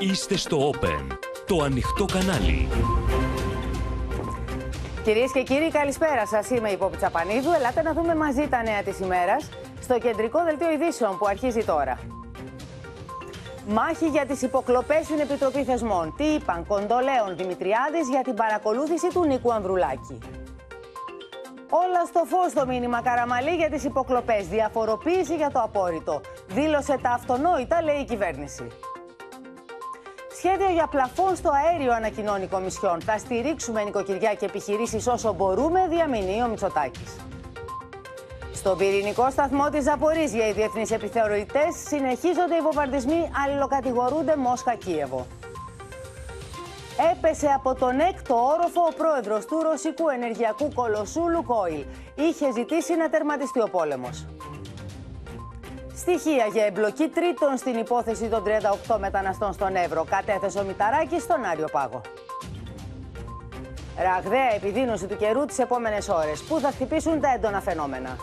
Είστε στο Open, το ανοιχτό κανάλι. Κυρίες και κύριοι, καλησπέρα σας. Είμαι η Πόπη Τσαπανίδου. Ελάτε να δούμε μαζί τα νέα της ημέρας στο κεντρικό δελτίο ειδήσεων που αρχίζει τώρα. Μάχη για τις υποκλοπές στην Επιτροπή Θεσμών. Τι είπαν Κοντολέων Δημητριάδης για την παρακολούθηση του Νίκου Ανδρουλάκη. Όλα στο φως το μήνυμα Καραμαλή για τις υποκλοπές. Διαφοροποίηση για το απόρριτο. Δήλωσε τα αυτονόητα, λέει η κυβέρνηση. Σχέδιο για πλαφόν στο αέριο ανακοινώνει η Κομισιόν. Θα στηρίξουμε νοικοκυριά και επιχειρήσεις όσο μπορούμε, διαμηνεί ο Μητσοτάκης. Στον πυρηνικό σταθμό της Ζαπορίζια, οι διεθνείς επιθεωρητές συνεχίζονται οι βομβαρδισμοί, αλληλοκατηγορούνται Μόσχα-Κίεβο. Έπεσε από τον έκτο όροφο ο πρόεδρος του ρωσικού ενεργειακού κολοσσού Λουκόιλ. Είχε ζητήσει να τερματιστεί ο πόλεμος. Στοιχεία για εμπλοκή τρίτων στην υπόθεση των 38 μεταναστών στον Εύρο. Κατέθεσε ο Μηταράκης στον Άριο Πάγο. Ραγδαία επιδείνωση του καιρού τις επόμενες ώρες. Πού θα χτυπήσουν τα έντονα φαινόμενα.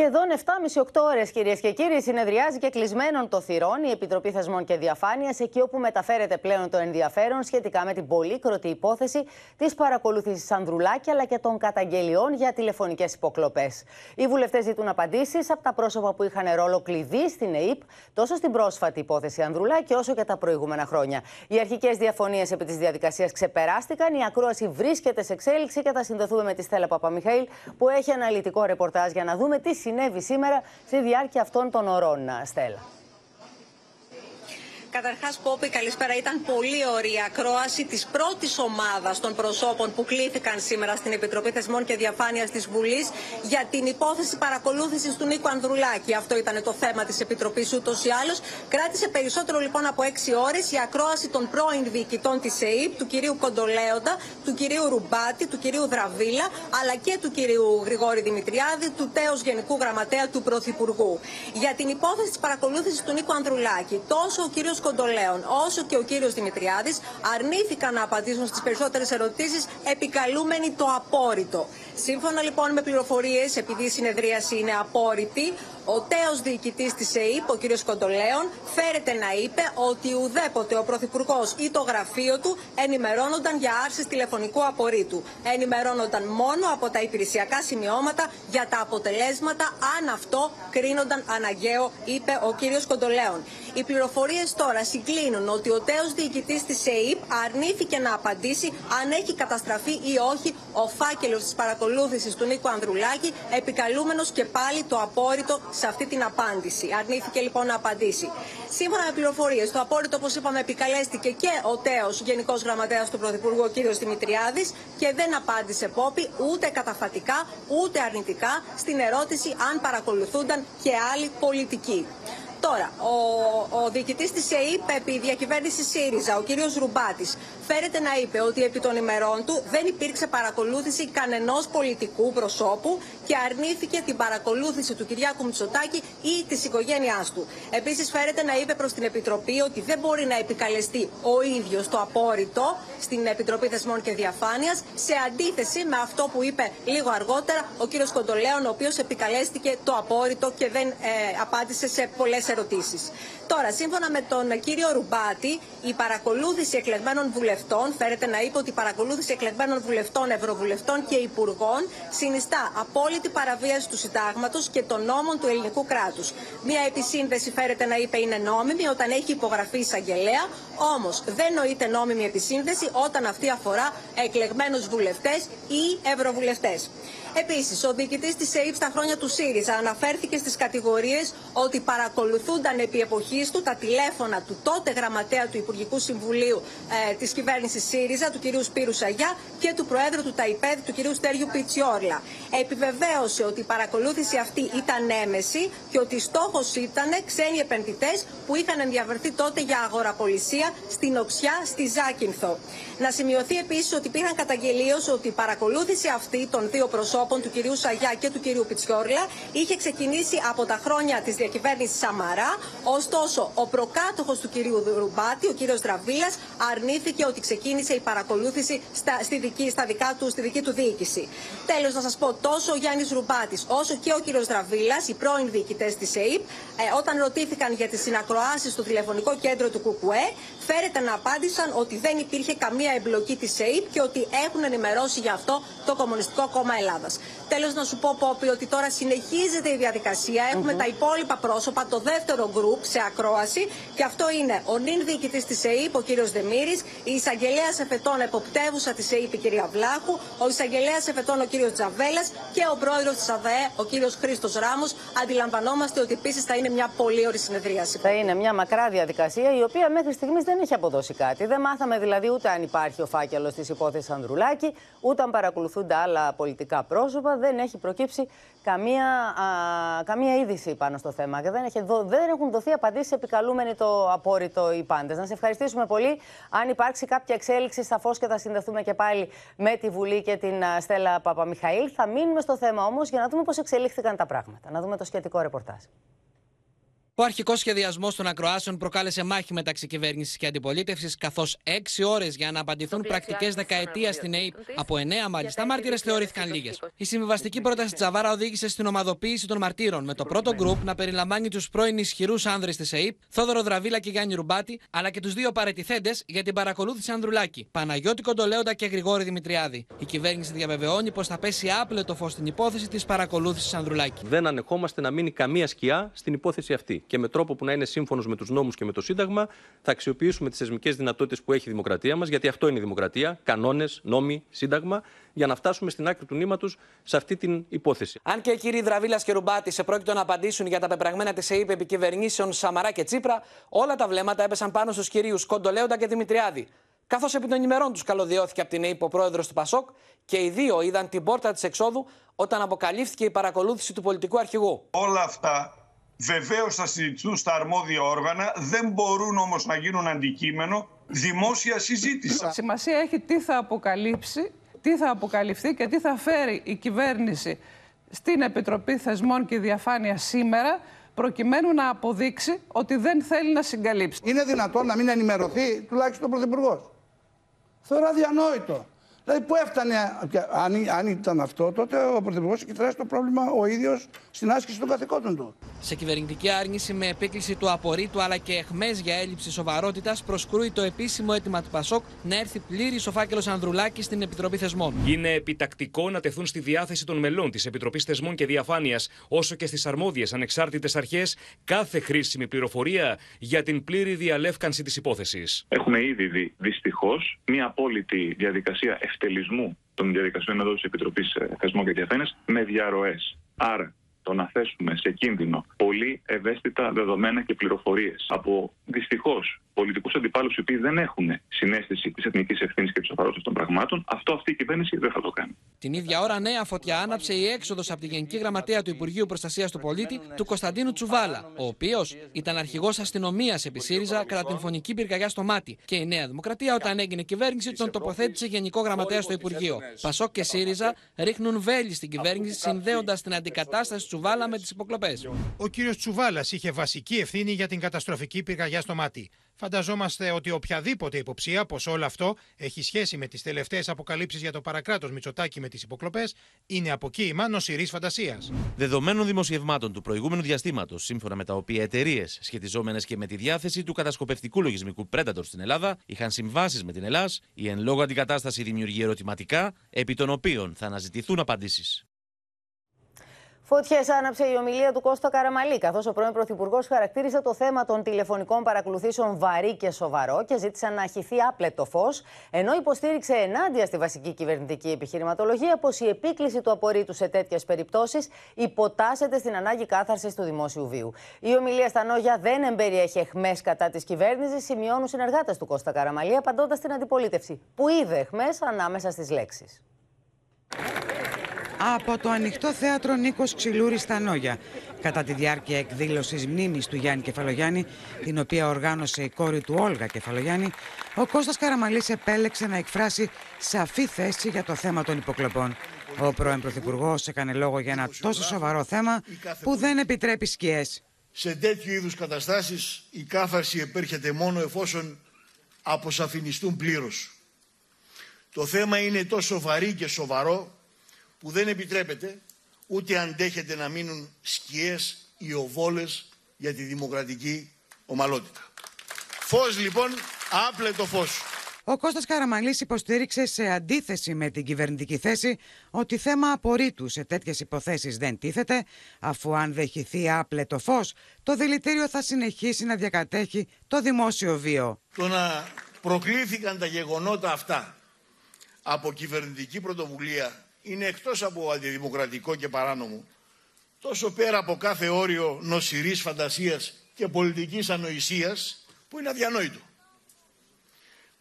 Σχεδόν 7,5-8 ώρες, κυρίες και κύριοι, συνεδριάζει και κλεισμένων το θυρών η Επιτροπή Θεσμών και Διαφάνειας, εκεί όπου μεταφέρεται πλέον το ενδιαφέρον σχετικά με την πολύκροτη υπόθεση της παρακολούθησης Ανδρουλάκη αλλά και των καταγγελιών για τηλεφωνικές υποκλοπές. Οι βουλευτές ζητούν απαντήσεις από τα πρόσωπα που είχαν ρόλο κλειδί στην ΕΕΠ, τόσο στην πρόσφατη υπόθεση Ανδρουλάκη όσο και τα προηγούμενα χρόνια. Οι αρχικές διαφωνίες επί της διαδικασίας ξεπεράστηκαν, η ακρόαση βρίσκεται σε εξέλιξη και θα συνδεθούμε με τη Στέλλα Παπαμιχαήλ, που έχει αναλυτικό ρεπορτάζ για να δούμε τι συνέβη σήμερα στη διάρκεια αυτών των ωρών, Στέλλα. Καταρχάς, Πόπη, καλησπέρα. Ήταν πολύ ωραία η ακρόαση της πρώτης ομάδας των προσώπων που κλήθηκαν σήμερα στην Επιτροπή Θεσμών και Διαφάνειας της Βουλής για την υπόθεση παρακολούθησης του Νίκου Ανδρουλάκη. Αυτό ήταν το θέμα της Επιτροπής ούτως ή άλλως. Κράτησε περισσότερο λοιπόν από έξι ώρες η ακρόαση των πρώην διοικητών της ΕΕΠ, του κυρίου Κοντολέοντα, του κυρίου Ρουμπάτη, του κυρίου Δραβίλα, αλλά και του κυρίου Γρηγόρη Δημητριάδη, του τέο Γενικού Γραμματέα του Πρωθυπουργού. Για την υπόθεση της παρακολούθησης του Νίκου Ανδρουλάκη, τόσο ο κύριος Κοντολέων, όσο και ο κύριος Δημητριάδης αρνήθηκαν να απαντήσουν στις περισσότερες ερωτήσεις, επικαλούμενοι το απόρριτο. Σύμφωνα λοιπόν με πληροφορίες, επειδή η συνεδρίαση είναι απόρριτη, ο τέος διοικητής της ΕΕΠ, ο κ. Κοντολέων, φέρεται να είπε ότι ουδέποτε ο Πρωθυπουργός ή το γραφείο του ενημερώνονταν για άρση τηλεφωνικού απορρίτου. Ενημερώνονταν μόνο από τα υπηρεσιακά σημειώματα για τα αποτελέσματα, αν αυτό κρίνονταν αναγκαίο, είπε ο κ. Κοντολέων. Οι πληροφορίες τώρα συγκλίνουν ότι ο τέος διοικητής της ΕΕΠ αρνήθηκε να απαντήσει αν έχει καταστραφεί ή όχι ο φάκελος της παρακολούθησης του Νίκου Ανδρουλάκη, επικαλούμενος και πάλι το απόρριτο σε αυτή την απάντηση. Αρνήθηκε λοιπόν να απαντήσει. Σύμφωνα με πληροφορίες, το απόρριτο, όπως είπαμε, επικαλέστηκε και ο τέος Γενικός Γραμματέας του Πρωθυπουργού, ο κ. Δημητριάδης, και δεν απάντησε πόπι ούτε καταφατικά ούτε αρνητικά στην ερώτηση αν παρακολουθούνταν και άλλοι πολιτικοί. Τώρα, ο, ο διοικητής της ΕΕΠ επί διακυβέρνησης ΣΥΡΙΖΑ, ο κ. Ρουμπάτης, φέρεται να είπε ότι επί των ημερών του δεν υπήρξε παρακολούθηση κανενός πολιτικού προσώπου και αρνήθηκε την παρακολούθηση του Κυριάκου Μητσοτάκη ή της οικογένειάς του. Επίσης, φέρεται να είπε προς την Επιτροπή ότι δεν μπορεί να επικαλεστεί ο ίδιος το απόρριτο στην Επιτροπή Θεσμών και Διαφάνειας, σε αντίθεση με αυτό που είπε λίγο αργότερα ο κ. Κοντολέων, ο οποίος επικαλέστηκε το απόρριτο και δεν ε, απάντησε σε πολλές ερωτήσεις. Τώρα, σύμφωνα με τον κύριο Ρουμπάτη, η παρακολούθηση εκλεγμένων βουλευτών, φέρεται να είπε ότι η παρακολούθηση εκλεγμένων βουλευτών, ευρωβουλευτών και υπουργών συνιστά απόλυτη παραβίαση του συντάγματος και των νόμων του ελληνικού κράτους. Μία επισύνδεση, φέρεται να είπε, είναι νόμιμη όταν έχει υπογραφεί εισαγγελέα, όμως δεν νοείται νόμιμη επισύνδεση όταν αυτή αφορά εκλεγμένους βουλευτές ή ευρωβουλευτές. Επίσης, ο διοικητής της ΕΕΠ στα χρόνια του ΣΥΡΙΖΑ αναφέρθηκε στις κατηγορίες ότι παρακολουθούνταν επί εποχής του τα τηλέφωνα του τότε γραμματέα του Υπουργικού Συμβουλίου ε, της κυβέρνησης ΣΥΡΙΖΑ, του κ. Σπύρου Σαγιά και του Προέδρου του ΤΑΙΠΕΔ, του κ. Στέριου Πιτσιόρλα. Επιβεβαίωσε ότι η παρακολούθηση αυτή ήταν έμεση και ότι στόχος ήταν ξένοι επενδυτές που είχαν ενδιαφερθεί τότε για αγοραπολισία στην Οξιά, στη Ζάκυνθο. Να σημειωθεί επίσης ότι υπήρχαν καταγγελίες ότι η παρακολούθηση αυτή των δύο προσώπων προσώπων, του κυρίου Σαγιά και του κυρίου Πιτσιόρλα, είχε ξεκινήσει από τα χρόνια της διακυβέρνησης Σαμαρά. Ωστόσο, ο προκάτοχος του κυρίου Ρουμπάτη, ο κύριος Δραβίλας, αρνήθηκε ότι ξεκίνησε η παρακολούθηση στα, στη δική, στα δικά του, στη δική του διοίκηση. Τέλος, να σας πω, τόσο ο Γιάννης Ρουμπάτης όσο και ο κύριος Δραβίλας, οι πρώην διοικητές της ΕΕΠ, ε, όταν ρωτήθηκαν για τις συνακροάσεις στο τηλεφωνικό κέντρο του ΚΚΕ, φέρεται να απάντησαν ότι δεν υπήρχε καμία εμπλοκή της ΕΕΠ και ότι έχουν ενημερώσει για αυτό το Κομμουνιστικό Κόμμα Ελλάδα. Τέλος, να σου πω, Πόπι, ότι τώρα συνεχίζεται η διαδικασία. Έχουμε τα υπόλοιπα πρόσωπα, το δεύτερο γκρουπ σε ακρόαση. Και αυτό είναι ο νυν διοικητής της ΕΕΠ, ο κύριος Δεμήρης, η εισαγγελέας εφετών εποπτεύουσα της ΕΕΠ, η κυρία Βλάχου, ο εισαγγελέας εφετών, ο κύριος Τζαβέλας και ο πρόεδρος της ΑΔΕ, ο κύριος Χρήστος Ράμος. Αντιλαμβανόμαστε ότι επίσης θα είναι μια πολύ ωρη συνεδρίαση. Θα είναι μια μακρά διαδικασία η οποία μέχρι στιγμής δεν έχει αποδώσει κάτι. Δεν μάθαμε δηλαδή ούτε αν υπάρχει ο φάκελος της υπόθεσης Ανδρουλάκη, ούτε αν παρακολουθούνται άλλα πολιτικά πρόσωπα. Δεν έχει προκύψει καμία, α, καμία είδηση πάνω στο θέμα και δεν, έχει, δεν έχουν δοθεί απαντήσεις επικαλούμενοι το απόρριτο οι πάντες. Να σε ευχαριστήσουμε πολύ. Αν υπάρξει κάποια εξέλιξη, σαφώς και θα συνδεθούμε και πάλι με τη Βουλή και την Στέλλα Παπαμιχαήλ. Θα μείνουμε στο θέμα όμως για να δούμε πώς εξελίχθηκαν τα πράγματα. Να δούμε το σχετικό ρεπορτάζ. Ο αρχικός σχεδιασμός των ακροάσεων προκάλεσε μάχη μεταξύ κυβέρνησης και αντιπολίτευσης, καθώς έξι ώρες για να απαντηθούν πρακτικές δεκαετίας στην ΑΕΠ, από εννέα μάλιστα μάρτυρες θεωρήθηκαν λίγες. Η συμβιβαστική πρόταση Τζαβάρα οδήγησε στην ομαδοποίηση των μαρτύρων, με το πρώτο γκρουπ να περιλαμβάνει τους πρώην ισχυρούς άνδρες της ΑΕΠ, Θόδωρο Δραβίλα και Γιάννη Ρουμπάτη, αλλά και τους δύο παρετηθέντες για την παρακολούθηση Ανδρουλάκη, Παναγιώτη Κοντολέοντα και Γρηγόρη Δημητριάδη. Η κυβέρνηση διαβεβαιώνει πως θα πέσει άπλετο φως στην υπόθεση της παρακολούθησης Ανδρουλάκη. Δεν ανεχόμαστε να μείνει καμία σκιά στην υπόθεση αυτή και με τρόπο που να είναι σύμφωνος με τους νόμους και με το Σύνταγμα, θα αξιοποιήσουμε τις θεσμικές δυνατότητες που έχει η δημοκρατία μας, γιατί αυτό είναι η δημοκρατία, κανόνες, νόμοι, Σύνταγμα, για να φτάσουμε στην άκρη του νήματος σε αυτή την υπόθεση. Αν και οι κύριοι Δραβίλας και Ρουμπάτη σε πρόκειτο να απαντήσουν για τα πεπραγμένα της ΕΕΠ επί κυβερνήσεων Σαμαρά και Τσίπρα, όλα τα βλέμματα έπεσαν πάνω στους κυρίους Κοντολέοντα και Δημητριάδη. Καθώς επί των ημερών τους καλωδιώθηκε από την ΕΕΠ ο πρόεδρος του Πασόκ και οι δύο είδαν την πόρτα της εξόδου όταν αποκαλύφθηκε η παρακολούθηση του πολιτικού αρχηγού. Όλα αυτά βεβαίως θα συζητηθούν στα αρμόδια όργανα, δεν μπορούν όμως να γίνουν αντικείμενο δημόσια συζήτηση. Σημασία έχει τι θα αποκαλύψει, τι θα αποκαλυφθεί και τι θα φέρει η κυβέρνηση στην Επιτροπή Θεσμών και Διαφάνεια σήμερα προκειμένου να αποδείξει ότι δεν θέλει να συγκαλύψει. Είναι δυνατόν να μην ενημερωθεί τουλάχιστον ο Πρωθυπουργός; Θεωρώ αδιανόητο. Δηλαδή, πού έφτανε, αν, αν ήταν αυτό, τότε ο Πρωθυπουργός έχει το πρόβλημα ο ίδιος στην άσκηση των καθηκόντων του. Σε κυβερνητική άρνηση με επίκληση του απορρίτου αλλά και εχμές για έλλειψη σοβαρότητας, προσκρούει το επίσημο αίτημα του Πασόκ να έρθει πλήρης ο φάκελος Ανδρουλάκης στην Επιτροπή Θεσμών. Είναι επιτακτικό να τεθούν στη διάθεση των μελών της Επιτροπής Θεσμών και Διαφάνειας, όσο και στις αρμόδιες ανεξάρτητες αρχές, κάθε χρήσιμη πληροφορία για την πλήρη διαλεύκανση της υπόθεσης. Έχουμε ήδη δει δυστυχώς μια απόλυτη διαδικασία ευτελισμού των διαδικασιών εδώ της Επιτροπής Θεσμών και Διαφάνειας με διαρροές. Άρα, το να θέσουμε σε κίνδυνο πολύ ευαίσθητα δεδομένα και πληροφορίες από δυστυχώς πολιτικούς αντιπάλους οι οποίοι δεν έχουν συνέστηση της εθνικής ευθύνης και της σοβαρότητα των πραγμάτων, αυτό αυτή η κυβέρνηση δεν θα το κάνει. Την ίδια ώρα, νέα φωτιά άναψε η έξοδος από τη Γενική Γραμματέα του Υπουργείου Προστασίας του Πολίτη, του Κωνσταντίνου Τσουβάλα, ο οποίος ήταν αρχηγός αστυνομίας επί ΣΥΡΙΖΑ κατά την φωνική πυρκαγιά στο μάτι. Και η Νέα Δημοκρατία, όταν έγινε κυβέρνηση, τον τοποθέτησε Γενικό Γραμματέας στο Υπουργείο. Πασόκ και ΣΥΡΙΖΑ ρίχνουν βέλη στην κυβέρνηση, συνδέοντας την αντικατάσταση Τσουβάλα με τις υποκλοπές. Ο κύριος Τσουβάλας είχε βασική ευθύνη για την καταστροφική πυρκαγιά στο μάτι. Φανταζόμαστε ότι οποιαδήποτε υποψία πως όλο αυτό έχει σχέση με τις τελευταίες αποκαλύψεις για το παρακράτος Μητσοτάκη με τις υποκλοπές είναι αποκοίημα νοσηρή φαντασίας. Δεδομένων δημοσιευμάτων του προηγούμενου διαστήματος, σύμφωνα με τα οποία εταιρείες σχετιζόμενες και με τη διάθεση του κατασκοπευτικού λογισμικού Predator στην Ελλάδα είχαν συμβάσεις με την Ελλάδα, η εν λόγω αντικατάσταση δημιουργεί ερωτηματικά, επί των οποίων θα αναζητηθούν απαντήσεις. Φωτιές άναψε η ομιλία του Κώστα Καραμαλή, καθώς ο πρώην Πρωθυπουργός χαρακτήρισε το θέμα των τηλεφωνικών παρακολουθήσεων βαρύ και σοβαρό και ζήτησε να χυθεί άπλετο φως, ενώ υποστήριξε ενάντια στη βασική κυβερνητική επιχειρηματολογία πως η επίκληση του απορρίτου σε τέτοιες περιπτώσεις υποτάσσεται στην ανάγκη κάθαρσης του δημόσιου βίου. Η ομιλία στα Νόγια δεν εμπεριέχει εχμές κατά της κυβέρνησης, σημειώνουν συνεργάτες του Κώστα Καραμαλή, απαντώντας στην αντιπολίτευση, που είδε εχμές ανάμεσα στις λέξεις. Από το ανοιχτό θέατρο Νίκος Ξυλούρης στα Νόγια κατά τη διάρκεια εκδήλωσης μνήμης του Γιάννη Κεφαλογιάννη την οποία οργάνωσε η κόρη του Όλγα Κεφαλογιάννη ο Κώστας Καραμαλής επέλεξε να εκφράσει σαφή θέση για το θέμα των υποκλοπών. Ο πρώην Πρωθυπουργός έκανε λόγο για ένα τόσο σοβαρό θέμα που δεν επιτρέπει σκιές. Σε τέτοιου είδους καταστάσεις η κάθαρση επέρχεται μόνο εφόσον αποσαφινιστούν πλήρως. Το θέμα είναι τόσο βαρύ και σοβαρό που δεν επιτρέπεται ούτε αντέχεται να μείνουν σκιές ή οβόλες για τη δημοκρατική ομαλότητα. Φως λοιπόν, άπλετο φως. Ο Κώστας Καραμαλής υποστήριξε σε αντίθεση με την κυβερνητική θέση ότι θέμα απορρίτου σε τέτοιες υποθέσεις δεν τίθεται, αφού αν δεχηθεί άπλετο φως, το δηλητήριο θα συνεχίσει να διακατέχει το δημόσιο βίο. Το να προκλήθηκαν τα γεγονότα αυτά από κυβερνητική πρωτοβουλία είναι εκτός από αντιδημοκρατικό και παράνομο τόσο πέρα από κάθε όριο νοσηρής φαντασίας και πολιτικής ανοησίας που είναι αδιανόητο.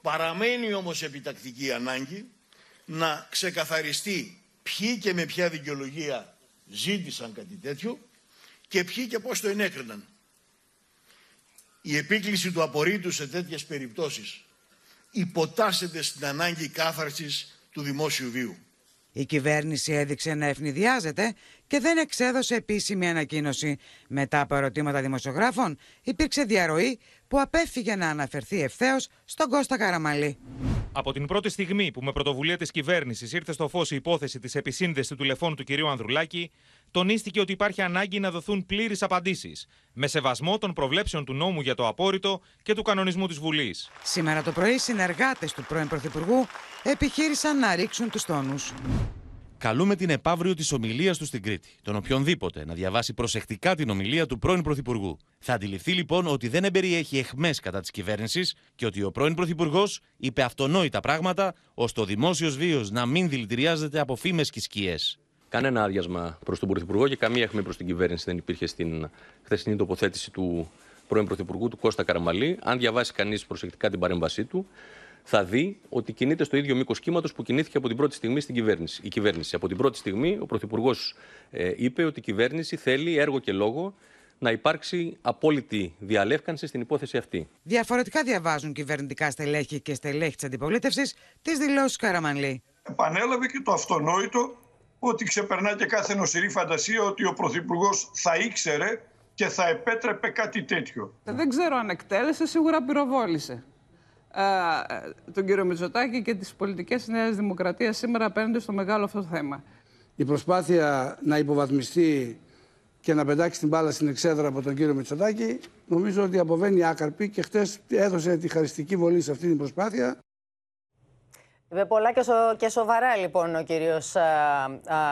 Παραμένει όμως επιτακτική ανάγκη να ξεκαθαριστεί ποιοι και με ποια δικαιολογία ζήτησαν κάτι τέτοιο και ποιοι και πώς το ενέκριναν. Η επίκληση του απορρίτου σε τέτοιες περιπτώσεις υποτάσσεται στην ανάγκη κάθαρσης του δημόσιου βίου. Η κυβέρνηση έδειξε να ευνηδιάζεται και δεν εξέδωσε επίσημη ανακοίνωση. Μετά από ερωτήματα δημοσιογράφων, υπήρξε διαρροή που απέφυγε να αναφερθεί ευθέως στον Κώστα Καραμαλή. Από την πρώτη στιγμή που με πρωτοβουλία της κυβέρνησης ήρθε στο φως η υπόθεση της επισύνδεσης του τηλεφώνου του κυρίου Ανδρουλάκη, τονίστηκε ότι υπάρχει ανάγκη να δοθούν πλήρεις απαντήσεις, με σεβασμό των προβλέψεων του νόμου για το απόρριτο και του κανονισμού της Βουλής. Σήμερα το πρωί, συνεργάτες του πρώην Πρωθυπουργού επιχείρησαν να ρίξουν τους τόνους. Καλούμε την επαύριο της ομιλίας του στην Κρήτη, τον οποιονδήποτε, να διαβάσει προσεκτικά την ομιλία του πρώην Πρωθυπουργού. Θα αντιληφθεί λοιπόν ότι δεν εμπεριέχει εχμές κατά της κυβέρνησης και ότι ο πρώην Πρωθυπουργός είπε αυτονόητα πράγματα, ώστε ο δημόσιος βίος να μην δηλητηριάζεται από φήμες και σκιές. Κανένα άδειασμα προς τον Πρωθυπουργό και καμία αιχμή προς την κυβέρνηση δεν υπήρχε στην χθεσινή τοποθέτηση του πρώην Πρωθυπουργού, του Κώστα Καραμαλή. Αν διαβάσει κανείς προσεκτικά την παρέμβασή του, θα δει ότι κινείται στο ίδιο μήκος κύματος που κινήθηκε από την πρώτη στιγμή στην κυβέρνηση. Η κυβέρνηση. Από την πρώτη στιγμή, ο Πρωθυπουργός ε, είπε ότι η κυβέρνηση θέλει έργο και λόγο να υπάρξει απόλυτη διαλεύκανση στην υπόθεση αυτή. Διαφορετικά διαβάζουν κυβερνητικά στελέχη και στελέχη της αντιπολίτευσης τις δηλώσεις Καραμανλή. Επανέλαβε και το αυτονόητο ότι ξεπερνά και κάθε νοσηρή φαντασία ότι ο Πρωθυπουργός θα ήξερε και θα επέτρεπε κάτι τέτοιο. Δεν ξέρω αν εκτέλεσε, σίγουρα πυροβόλησε τον κύριο Μητσοτάκη και τις πολιτικές της Νέας Δημοκρατίας σήμερα απέναντι στο μεγάλο αυτό θέμα. Η προσπάθεια να υποβαθμιστεί και να πετάξει την μπάλα στην εξέδρα από τον κύριο Μητσοτάκη νομίζω ότι αποβαίνει άκαρπη και χτες έδωσε τη χαριστική βολή σε αυτή την προσπάθεια. Είπε πολλά και, σο... και σοβαρά λοιπόν ο κύριος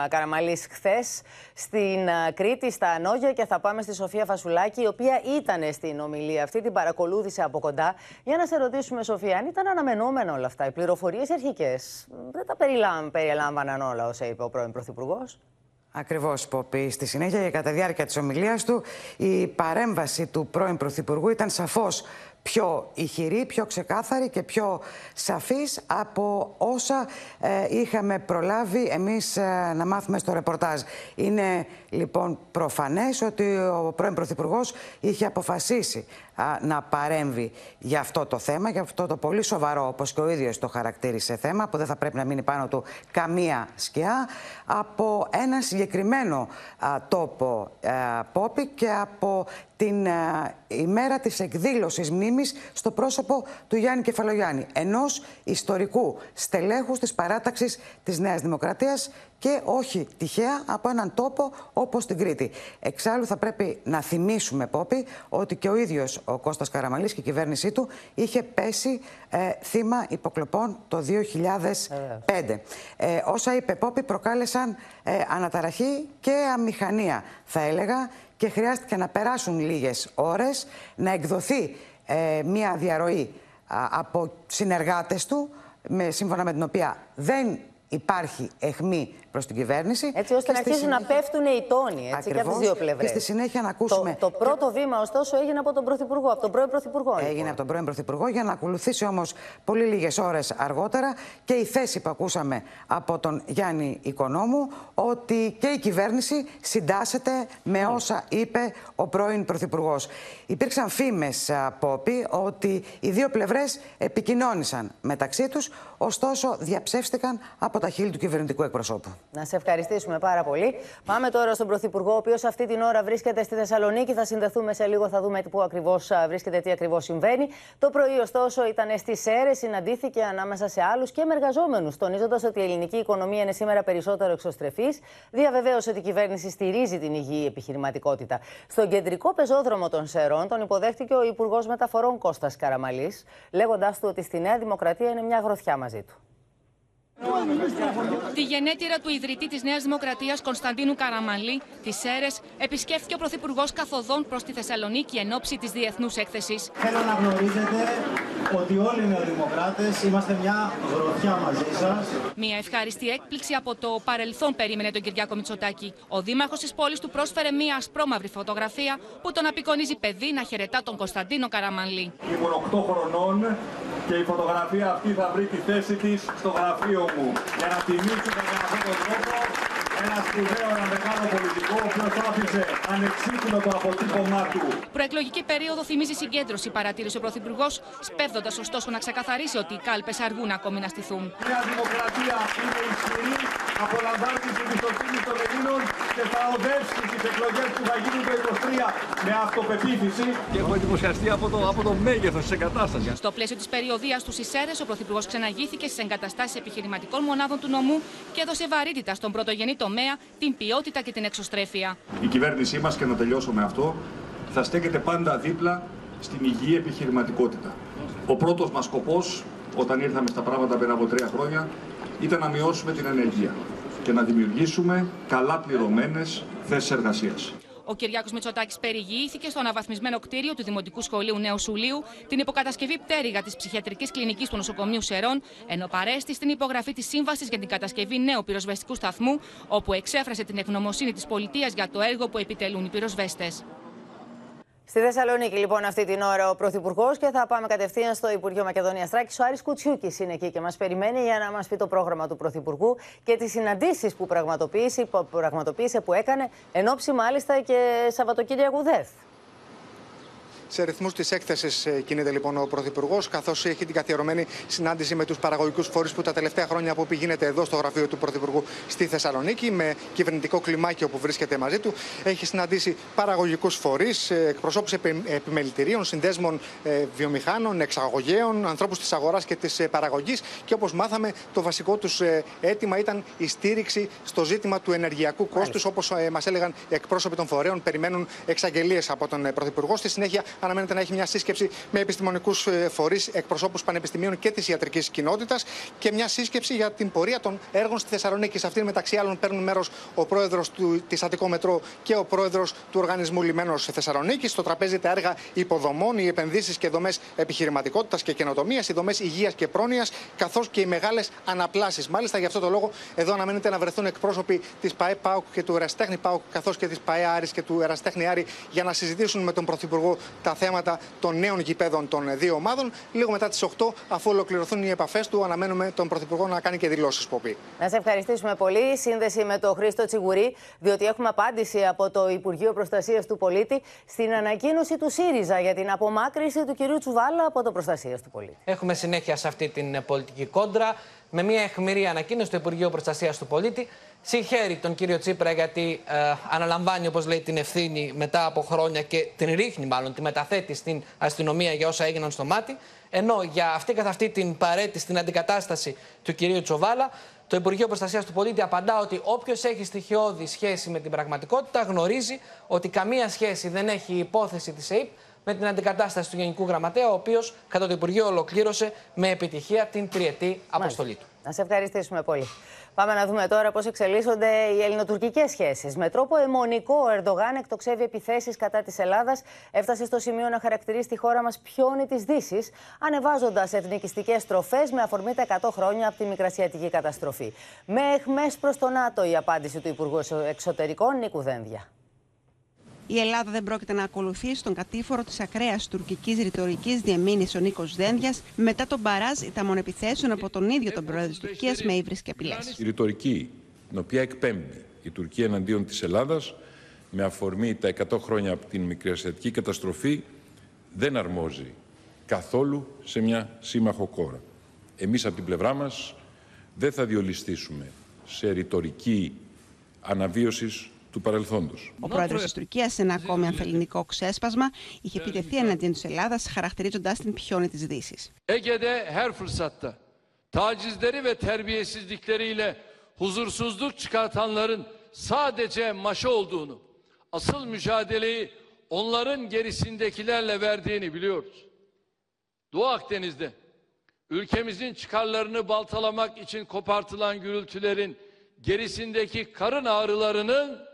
Καραμαλής χθες στην Κρήτη, στα Ανόγια και θα πάμε στη Σοφία Φασουλάκη η οποία ήταν στην ομιλία αυτή, την παρακολούθησε από κοντά. Για να σε ρωτήσουμε Σοφία, αν ήταν αναμενόμενο όλα αυτά, οι πληροφορίες αρχικές δεν τα περιλάμβαναν όλα όσα είπε ο πρώην Πρωθυπουργός; Ακριβώς, Πόπη. Στη συνέχεια και κατά τη διάρκεια της ομιλίας του, η παρέμβαση του πρώην Πρωθυπουργού ήταν σαφώς πιο ηχηρή, πιο ξεκάθαρη και πιο σαφής από όσα ε, είχαμε προλάβει εμείς ε, να μάθουμε στο ρεπορτάζ. Είναι λοιπόν προφανές ότι ο πρώην Πρωθυπουργός είχε αποφασίσει να παρέμβει για αυτό το θέμα, για αυτό το πολύ σοβαρό, όπως και ο ίδιος το χαρακτήρισε θέμα, που δεν θα πρέπει να μείνει πάνω του καμία σκιά, από ένα συγκεκριμένο τόπο Πόπη και από την ημέρα της εκδήλωσης μνήμης στο πρόσωπο του Γιάννη Κεφαλογιάννη, ενός ιστορικού στελέχους της παράταξης της Νέας Δημοκρατίας και όχι τυχαία από έναν τόπο όπως την Κρήτη. Εξάλλου θα πρέπει να θυμίσουμε, Πόπη, ότι και ο ίδιος ο Κώστας Καραμαλής και η κυβέρνησή του είχε πέσει ε, θύμα υποκλοπών το 2005. Ε, όσα είπε Πόπη προκάλεσαν ε, αναταραχή και αμηχανία, θα έλεγα, και χρειάστηκε να περάσουν λίγες ώρες, να εκδοθεί ε, μία διαρροή από συνεργάτες του, με, σύμφωνα με την οποία δεν υπάρχει εχμή προς την κυβέρνηση. Έτσι ώστε να αρχίσουν να πέφτουν οι τόνοι έτσι, και από τις δύο πλευρές. Και στη συνέχεια να ακούσουμε. Το, το πρώτο βήμα, ωστόσο, έγινε από τον Πρωθυπουργό, από τον πρώην Πρωθυπουργό. Έγινε λοιπόν. από τον πρώην Πρωθυπουργό για να ακολουθήσει όμως πολύ λίγες ώρες αργότερα και η θέση που ακούσαμε από τον Γιάννη Οικονόμου ότι και η κυβέρνηση συντάσσεται με όσα είπε ο πρώην Πρωθυπουργός. Υπήρξαν φήμες, Πόπη, ότι οι δύο πλευρές επικοινώνησαν μεταξύ τους, ωστόσο διαψεύστηκαν από τα χείλη του κυβερνητικού εκπροσώπου. Να σε ευχαριστήσουμε πάρα πολύ. Πάμε τώρα στον Πρωθυπουργό, ο οποίος αυτή την ώρα βρίσκεται στη Θεσσαλονίκη. Θα συνδεθούμε σε λίγο, θα δούμε πού ακριβώς βρίσκεται, τι ακριβώς συμβαίνει. Το πρωί, ωστόσο, ήταν στις αίρες, συναντήθηκε ανάμεσα σε άλλους και με εργαζόμενους, τονίζοντας ότι η ελληνική οικονομία είναι σήμερα περισσότερο εξωστρεφής. Διαβεβαίωσε ότι η κυβέρνηση στηρίζει την υγιή επιχειρηματικότητα. Στον κεντρικό πεζόδρομο των Σερών τον υποδέχτηκε ο Υπουργός Μεταφορών Κώστας Καραμαλής, λέγοντάς του ότι στη Νέα Δημοκρατία είναι μια γροθιά μαζί του. Τη γενέτειρα του ιδρυτή της Νέας Δημοκρατίας Κωνσταντίνου Καραμαλή, της ΣΕΡΕΣ, επισκέφθηκε ο Πρωθυπουργός καθοδόν προς τη Θεσσαλονίκη εν ώψη της διεθνούς έκθεσης. Θέλω να γνωρίζετε ότι όλοι οι νεοδημοκράτες είμαστε μια γροθιά μαζί σας. Μια ευχάριστη έκπληξη από το παρελθόν περίμενε τον Κυριάκο Μητσοτάκη. Ο δήμαρχος της πόλης του πρόσφερε μια ασπρόμαυρη φωτογραφία που τον απεικονίζει παιδί να χαιρετά τον Κωνσταντίνο Καραμαλή. Ήμουν 8 χρονών και η φωτογραφία αυτή θα βρει τη θέση της στο γραφείο μου. Για να τιμήσουμε με αυτόν τον τρόπο. Ένα σπουδαίο, ένα μεγάλο πολιτικό, ο οποίος άφησε ανεξίτηλο το αποτύπωμά του. Προεκλογική περίοδο θυμίζει συγκέντρωση, παρατήρησε ο Πρωθυπουργός, σπέβδοντας ωστόσο να ξεκαθαρίσει ότι οι κάλπες αργούν ακόμη να στηθούν. Η Νέα Δημοκρατία είναι ισχυρή, απολαμβάνει την εμπιστοσύνη των Ελλήνων και θα οδεύσει τις εκλογές που θα γίνουν το 2023 με αυτοπεποίθηση. Και έχω εντυπωσιαστεί από το, από το μέγεθος της εγκατάστασης. Στο πλαίσιο της περιοδίας του Σισέρε, ο Πρωθυπουργός ξεναγήθηκε στι εγκαταστάσεις επιχειρηματικών μονάδων του νομού και έδωσε βαρύτητα στον πρωτογενή τομέα, την ποιότητα και την εξωστρέφεια. Η κυβέρνησή μας, και να τελειώσω με αυτό, θα στέκεται πάντα δίπλα στην υγιή επιχειρηματικότητα. Ο πρώτος μας σκοπός, όταν ήρθαμε στα πράγματα πριν από τρία χρόνια, ήταν να μειώσουμε την ενεργεία και να δημιουργήσουμε καλά πληρωμένες θέσεις εργασίας. Ο Κυριάκος Μητσοτάκης περιηγήθηκε στο αναβαθμισμένο κτίριο του Δημοτικού Σχολείου Νέου Σουλίου την υποκατασκευή πτέρυγα της ψυχιατρικής κλινικής του νοσοκομείου Σερών, ενώ παρέστη στην υπογραφή της σύμβασης για την κατασκευή νέου πυροσβεστικού σταθμού, όπου εξέφρασε την ευγνωμοσύνη της πολιτείας για το έργο που επιτελούν οι πυροσβέστες. Στη Θεσσαλονίκη, λοιπόν, αυτή την ώρα ο Πρωθυπουργός και θα πάμε κατευθείαν στο Υπουργείο Μακεδονίας Τράκης. Ο Άρης Κουτσιούκης είναι εκεί και μας περιμένει για να μας πει το πρόγραμμα του Πρωθυπουργού και τις συναντήσεις που πραγματοποίησε, που πραγματοποίησε, που έκανε εν ώψη μάλιστα και Σαββατοκύριακου ΔΕΘ. Σε ρυθμούς της έκθεσης ε, κινείται λοιπόν ο Πρωθυπουργός, καθώς έχει την καθιερωμένη συνάντηση με τους παραγωγικούς φορείς που τα τελευταία χρόνια από όπου γίνεται εδώ στο γραφείο του Πρωθυπουργού στη Θεσσαλονίκη, με κυβερνητικό κλιμάκιο που βρίσκεται μαζί του. Έχει συναντήσει παραγωγικούς φορείς, ε, εκπροσώπους επιμελητηρίων, συνδέσμων ε, βιομηχάνων, εξαγωγέων, ανθρώπους της αγοράς και της παραγωγής. Και όπως μάθαμε, το βασικό τους αίτημα ήταν η στήριξη στο ζήτημα του ενεργειακού κόστους. Όπως μας έλεγαν οι εκπρόσωποι των φορέων, περιμένουν εξαγγελίες από τον Πρωθυπουργό. Στη συνέχεια, αναμένεται να έχει μια σύσκεψη με επιστημονικούς φορείς, εκπροσώπους πανεπιστημίων και της ιατρικής κοινότητας και μια σύσκεψη για την πορεία των έργων στη Θεσσαλονίκη. Σε αυτήν μεταξύ άλλων παίρνουν μέρος ο πρόεδρος της Αττικό Μετρό και ο πρόεδρος του Οργανισμού Λιμένος Θεσσαλονίκη. Στο τραπέζι τα έργα υποδομών, οι επενδύσεις και δομές επιχειρηματικότητας και καινοτομίας, οι δομές υγείας και πρόνοιας, καθώς και οι μεγάλες αναπλάσεις. Μάλιστα, για αυτό το λόγο, εδώ αναμένεται να βρεθούν εκπρόσωποι της ΠαΕ ΠΑΟΚ και του Εραστέχνη ΠΑΟΚ, καθώς και της ΠαΕ Άρης και του Εραστέχνη Άρη, για να συζητήσουν με τον Πρωθυπουργό τα θέματα των νέων γηπέδων των δύο ομάδων. Λίγο μετά τις 8, αφού ολοκληρωθούν οι επαφές του, αναμένουμε τον Πρωθυπουργό να κάνει και δηλώσεις που πει. Να σε ευχαριστήσουμε πολύ. Σύνδεση με τον Χρήστο Τσιγουρή, διότι έχουμε απάντηση από το Υπουργείο Προστασίας του Πολίτη στην ανακοίνωση του ΣΥΡΙΖΑ για την απομάκρυση του κυρίου Τσουβάλα από το Προστασίας του Πολίτη. Έχουμε συνέχεια σε αυτή την πολιτική κόντρα με μια αιχμηρή ανακοίνωση του Υπουργείου Προστασίας του Πολίτη Συγχαίρει τον κύριο Τσίπρα γιατί ε, αναλαμβάνει, όπως λέει, την ευθύνη μετά από χρόνια και την ρίχνει, μάλλον, τη μεταθέτει στην αστυνομία για όσα έγιναν στο μάτι. Ενώ για αυτή καθ' αυτή την παρέτηση, την αντικατάσταση του κυρίου Τσοβάλα, το Υπουργείο Προστασίας του Πολίτη απαντά ότι όποιος έχει στοιχειώδη σχέση με την πραγματικότητα γνωρίζει ότι καμία σχέση δεν έχει η υπόθεση της ΕΕΠ με την αντικατάσταση του Γενικού Γραμματέα, ο οποίος κατά το Υπουργείο ολοκλήρωσε με επιτυχία την τριετή αποστολή του. Να σε ευχαριστήσουμε πολύ. Πάμε να δούμε τώρα πώς εξελίσσονται οι ελληνοτουρκικές σχέσεις. Με τρόπο αιμονικό, ο Ερντογάν εκτοξεύει επιθέσεις κατά της Ελλάδας. Έφτασε στο σημείο να χαρακτηρίσει τη χώρα μας πιόνι της Δύσης, ανεβάζοντας εθνικιστικές στροφές με αφορμή τα 100 χρόνια από τη μικρασιατική καταστροφή. Μες εχμέ προς το ΝΑΤΟ η απάντηση του Υπουργού Εξωτερικών Νίκου Δένδια. Η Ελλάδα δεν πρόκειται να ακολουθήσει τον κατήφορο της ακραίας τουρκικής ρητορικής, διαμήνει ο Νίκος Δένδιας, μετά τον παράζ ηταμών επιθέσεων από τον ίδιο τον πρόεδρο της Τουρκίας με ύβρις και απειλές. Η ρητορική, την οποία εκπέμπει η Τουρκία εναντίον της Ελλάδας, με αφορμή τα 100 χρόνια από την μικρασιατική καταστροφή, δεν αρμόζει καθόλου σε μια σύμμαχο κόρα. Εμείς από την πλευρά μας δεν θα διολυστήσουμε σε ρητορική αναβίωσης του παρελθόντος. Ο πρόεδρο τη Τουρκία, σε ένα ακόμη ανθεληνικό ξέσπασμα, είχε επιτεθεί εναντίον τη Ελλάδα, χαρακτηρίζοντα την πιόνι τη Δύση. Ege'de her fırsatta tacizleri ve terbiyesizlikleriyle huzursuzluk çıkartanların sadece maşa olduğunu, asıl mücadeleyi onların gerisindekilerle verdiğini biliyoruz. Doğu Akdeniz'de ülkemizin çıkarlarını baltalamak için kopartılan gürültülerin gerisindeki karın ağrılarının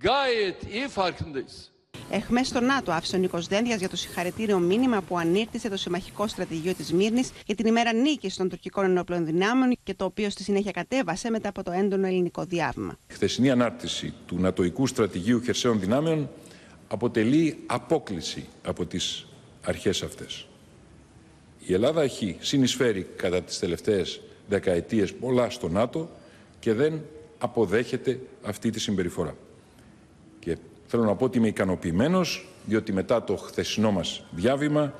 gayet iyi farkındayız. Εχμές στο ΝΑΤΟ άφησε ο Νίκος Δένδιας για το συγχαρητήριο μήνυμα που ανήρτησε το συμμαχικό στρατηγείο της Μύρνης για την ημέρα νίκης των τουρκικών ενόπλων δυνάμεων και το οποίο στη συνέχεια κατέβασε μετά από το έντονο ελληνικό διάβημα. Η χθεσινή ανάρτηση του Νατοϊκού Στρατηγείου Χερσαίων Δυνάμεων αποτελεί απόκληση από τις αρχές αυτές. Η Ελλάδα έχει συνεισφέρει κατά τις τελευταίες δεκαετίες πολλά στο ΝΑΤΟ και δεν αποδέχεται αυτή τη συμπεριφορά. Και θέλω να πω ότι είμαι ικανοποιημένος, διότι μετά το χθεσινό μας διάβημα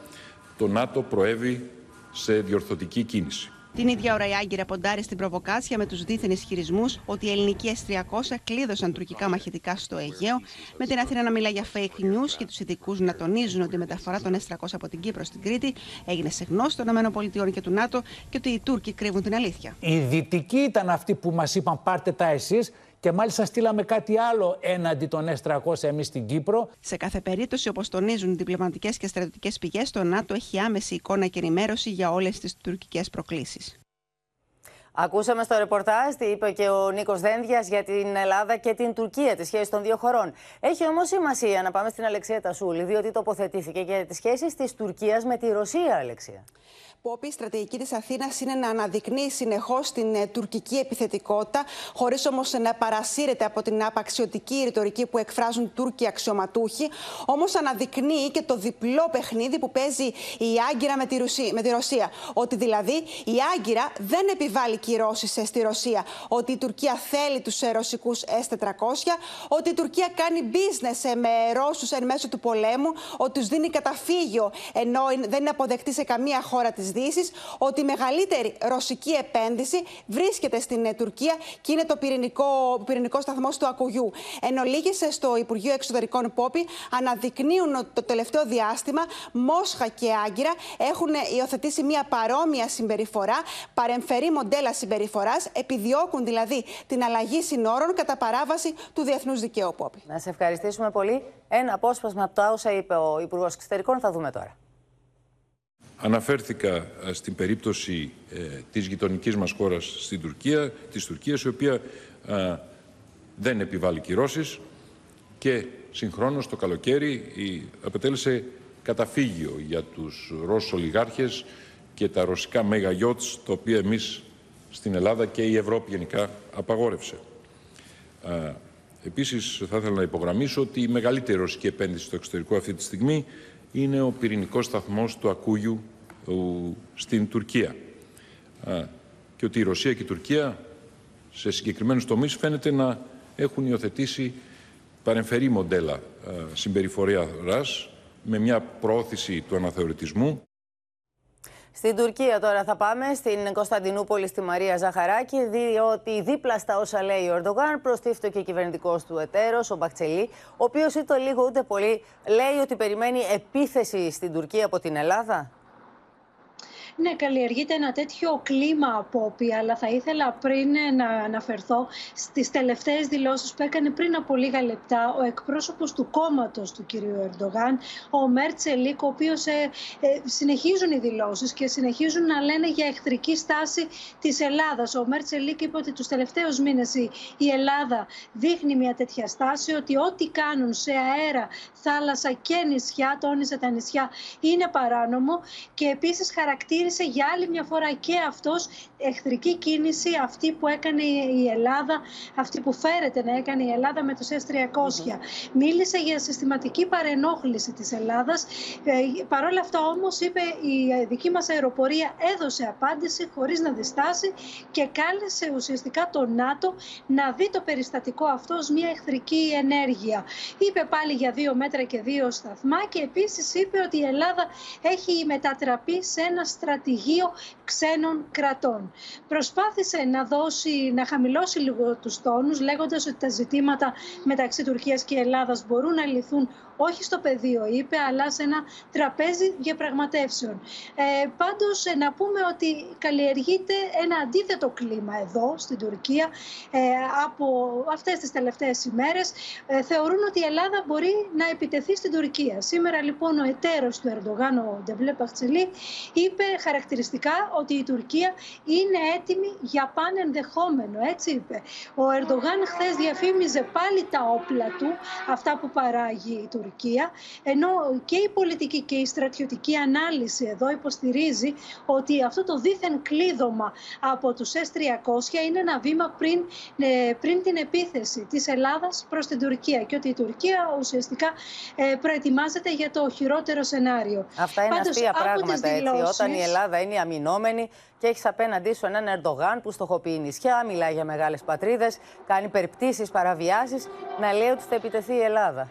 το ΝΑΤΟ προέβη σε διορθωτική κίνηση. Την ίδια ώρα η Άγκυρα ποντάρει στην προβοκάσια με τους δίθεν ισχυρισμού ότι οι ελληνικοί S-300 κλείδωσαν τουρκικά μαχητικά στο Αιγαίο, με την Αθήνα να μιλά για fake news και τους ειδικούς να τονίζουν ότι η μεταφορά των S-300 από την Κύπρο στην Κρήτη έγινε σε γνώση των ΗΠΑ και του ΝΑΤΟ και ότι οι Τούρκοι κρύβουν την αλήθεια. Οι δυτικοί ήταν αυτοί που μας είπαν πάρτε τα εσείς και μάλιστα στείλαμε κάτι άλλο έναντι των S-300 εμείς στην Κύπρο. Σε κάθε περίπτωση, όπως τονίζουν οι διπλωματικές και στρατιωτικές πηγές, το ΝΑΤΟ έχει άμεση εικόνα και ενημέρωση για όλες τις τουρκικές προκλήσεις. Ακούσαμε στο ρεπορτάζ τι είπε και ο Νίκος Δένδιας για την Ελλάδα και την Τουρκία, τη σχέση των δύο χωρών. Έχει όμως σημασία να πάμε στην Αλεξία Τασούλη, διότι τοποθετήθηκε για τις σχέσεις της Τουρκίας με τη Ρωσία, Αλεξία. Πόπη, η στρατηγική της Αθήνας είναι να αναδεικνύει συνεχώς την ε, τουρκική επιθετικότητα, χωρίς όμως να παρασύρεται από την απαξιωτική ρητορική που εκφράζουν Τούρκοι αξιωματούχοι. Όμως αναδεικνύει και το διπλό παιχνίδι που παίζει η Άγκυρα με τη, Ρουσία, με τη Ρωσία. Ότι δηλαδή η Άγκυρα δεν επιβάλλει κυρώσεις ε, στη Ρωσία. Ότι η Τουρκία θέλει τους ε, ρωσικούς S-400. Ότι η Τουρκία κάνει business με Ρώσους εν μέσω του πολέμου. Ότι τους δίνει καταφύγιο ενώ δεν είναι αποδεκτή σε καμία χώρα της ότι η μεγαλύτερη ρωσική επένδυση βρίσκεται στην ε, Τουρκία και είναι το πυρηνικό, πυρηνικό σταθμό του Ακουγιού. Εν ολίγησε στο Υπουργείο Εξωτερικών Πόπη αναδεικνύουν ότι το τελευταίο διάστημα Μόσχα και Άγκυρα έχουν υιοθετήσει μια παρόμοια συμπεριφορά, παρεμφερή μοντέλα συμπεριφοράς, επιδιώκουν δηλαδή την αλλαγή συνόρων κατά παράβαση του διεθνούς δικαίου Πόπη. Να σε ευχαριστήσουμε πολύ. Ένα απόσπασμα από τα όσα είπε ο Υπουργός Εξωτερικών θα δούμε τώρα. Αναφέρθηκα ε, στην περίπτωση ε, της γειτονικής μας χώρας στην Τουρκία, της Τουρκίας, η οποία ε, δεν επιβάλλει κυρώσεις και συγχρόνως το καλοκαίρι η, αποτέλεσε καταφύγιο για τους Ρώσους ολιγάρχες και τα ρωσικά μέγα γιότς, τα οποία εμείς στην Ελλάδα και η Ευρώπη γενικά απαγόρευσε. Ε, επίσης, θα ήθελα να υπογραμμίσω ότι η μεγαλύτερη ρωσική επένδυση στο εξωτερικό αυτή τη στιγμή είναι ο πυρηνικός σταθμός του Ακούγιου στην Τουρκία. Και ότι η Ρωσία και η Τουρκία σε συγκεκριμένους τομείς φαίνεται να έχουν υιοθετήσει παρεμφερή μοντέλα συμπεριφοράς με μια πρόθεση του αναθεωρητισμού στην Τουρκία τώρα θα πάμε, στην Κωνσταντινούπολη, στη Μαρία Ζαχαράκη, διότι δίπλα στα όσα λέει ο Ερντογάν προστίθεται και κυβερνητικός του εταίρος, ο Μπακτσελή, ο οποίος ούτε λίγο ούτε πολύ λέει ότι περιμένει επίθεση στην Τουρκία από την Ελλάδα. Ναι, καλλιεργείται ένα τέτοιο κλίμα απόπη, αλλά θα ήθελα πριν να αναφερθώ στις τελευταίες δηλώσεις που έκανε πριν από λίγα λεπτά ο εκπρόσωπος του κόμματος του κυρίου Ερντογάν, ο Ομέρ Τσελίκ, ο οποίος ε, ε, συνεχίζουν οι δηλώσεις και συνεχίζουν να λένε για εχθρική στάση της Ελλάδας. Ο Ομέρ Τσελίκ είπε ότι τους τελευταίους μήνες η, η Ελλάδα δείχνει μια τέτοια στάση, ότι ό,τι κάνουν σε αέρα, θάλασσα και νησιά, τόνισε τα νησιά, είναι παράνομο και επίσης χαρακτήρισε για άλλη μια φορά και αυτός εχθρική κίνηση αυτή που έκανε η Ελλάδα, αυτή που φέρεται να έκανε η Ελλάδα με τους S-300. Μίλησε για συστηματική παρενόχληση της Ελλάδας. Ε, Παρ' όλα αυτά όμως είπε η δική μας αεροπορία έδωσε απάντηση χωρίς να διστάσει και κάλεσε ουσιαστικά το ΝΑΤΟ να δει το περιστατικό αυτό ως μια εχθρική ενέργεια. Είπε πάλι για δύο μέτρα και δύο σταθμά και επίσης είπε ότι η Ελλάδα έχει μετατραπεί σε ένα στρατηγείο ξένων κρατών. Προσπάθησε να, δώσει, να χαμηλώσει λίγο τους τόνους λέγοντας ότι τα ζητήματα μεταξύ Τουρκίας και Ελλάδας μπορούν να λυθούν όχι στο πεδίο, είπε, αλλά σε ένα τραπέζι διαπραγματεύσεων. Ε, πάντως, ε, να πούμε ότι καλλιεργείται ένα αντίθετο κλίμα εδώ, στην Τουρκία, ε, από αυτές τις τελευταίες ημέρες. Ε, θεωρούν ότι η Ελλάδα μπορεί να επιτεθεί στην Τουρκία. Σήμερα, λοιπόν, ο εταίρος του Ερντογάν, ο Ντεβλέ Παχτσελή, είπε χαρακτηριστικά ότι η Τουρκία είναι έτοιμη για πάνε ενδεχόμενο, έτσι είπε. Ο Ερντογάν χθες διαφήμιζε πάλι τα όπλα του, αυτά που παράγει η Τουρκία Τουρκία, ενώ και η πολιτική και η στρατιωτική ανάλυση εδώ υποστηρίζει ότι αυτό το δίθεν κλείδωμα από τους S-300 είναι ένα βήμα πριν, ε, πριν την επίθεση της Ελλάδας προς την Τουρκία και ότι η Τουρκία ουσιαστικά ε, προετοιμάζεται για το χειρότερο σενάριο. Αυτά είναι Πάντως, αστεία πράγματα έτσι, όταν η Ελλάδα είναι αμυνόμενη και έχεις απέναντί σου έναν Ερντογάν που στοχοποιεί νησιά, μιλάει για μεγάλες πατρίδες, κάνει περιπτώσεις, παραβιάσεις, να λέει ότι θα επιτεθεί η Ελλάδα.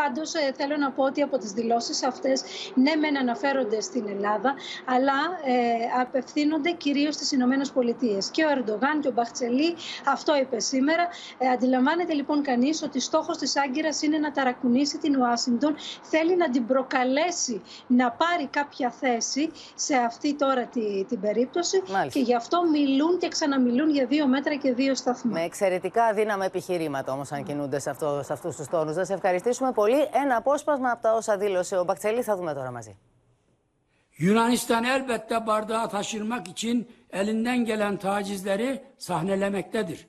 Πάντως, ε, θέλω να πω ότι από τις δηλώσεις αυτές, ναι, μεν αναφέρονται στην Ελλάδα, αλλά ε, απευθύνονται κυρίως στις Ηνωμένες Πολιτείες. Και ο Ερντογάν και ο Μπαχτσελή αυτό είπε σήμερα. Ε, αντιλαμβάνεται λοιπόν κανείς ότι στόχος της Άγκυρας είναι να ταρακουνήσει την Ουάσιγκτον. Θέλει να την προκαλέσει να πάρει κάποια θέση σε αυτή τώρα τη, την περίπτωση. Και γι' αυτό μιλούν και ξαναμιλούν για δύο μέτρα και δύο σταθμά. Με εξαιρετικά αδύναμα επιχειρήματα όμως, αν κινούνται σε, αυτό, σε αυτούς τους τόνους. Να σε ευχαριστήσουμε πολύ πολύ. Ένα απόσπασμα από τα όσα δήλωσε ο Μπακτσελή θα δούμε τώρα μαζί. Yunanistan elbette bardağı taşırmak için elinden gelen tacizleri sahnelemektedir.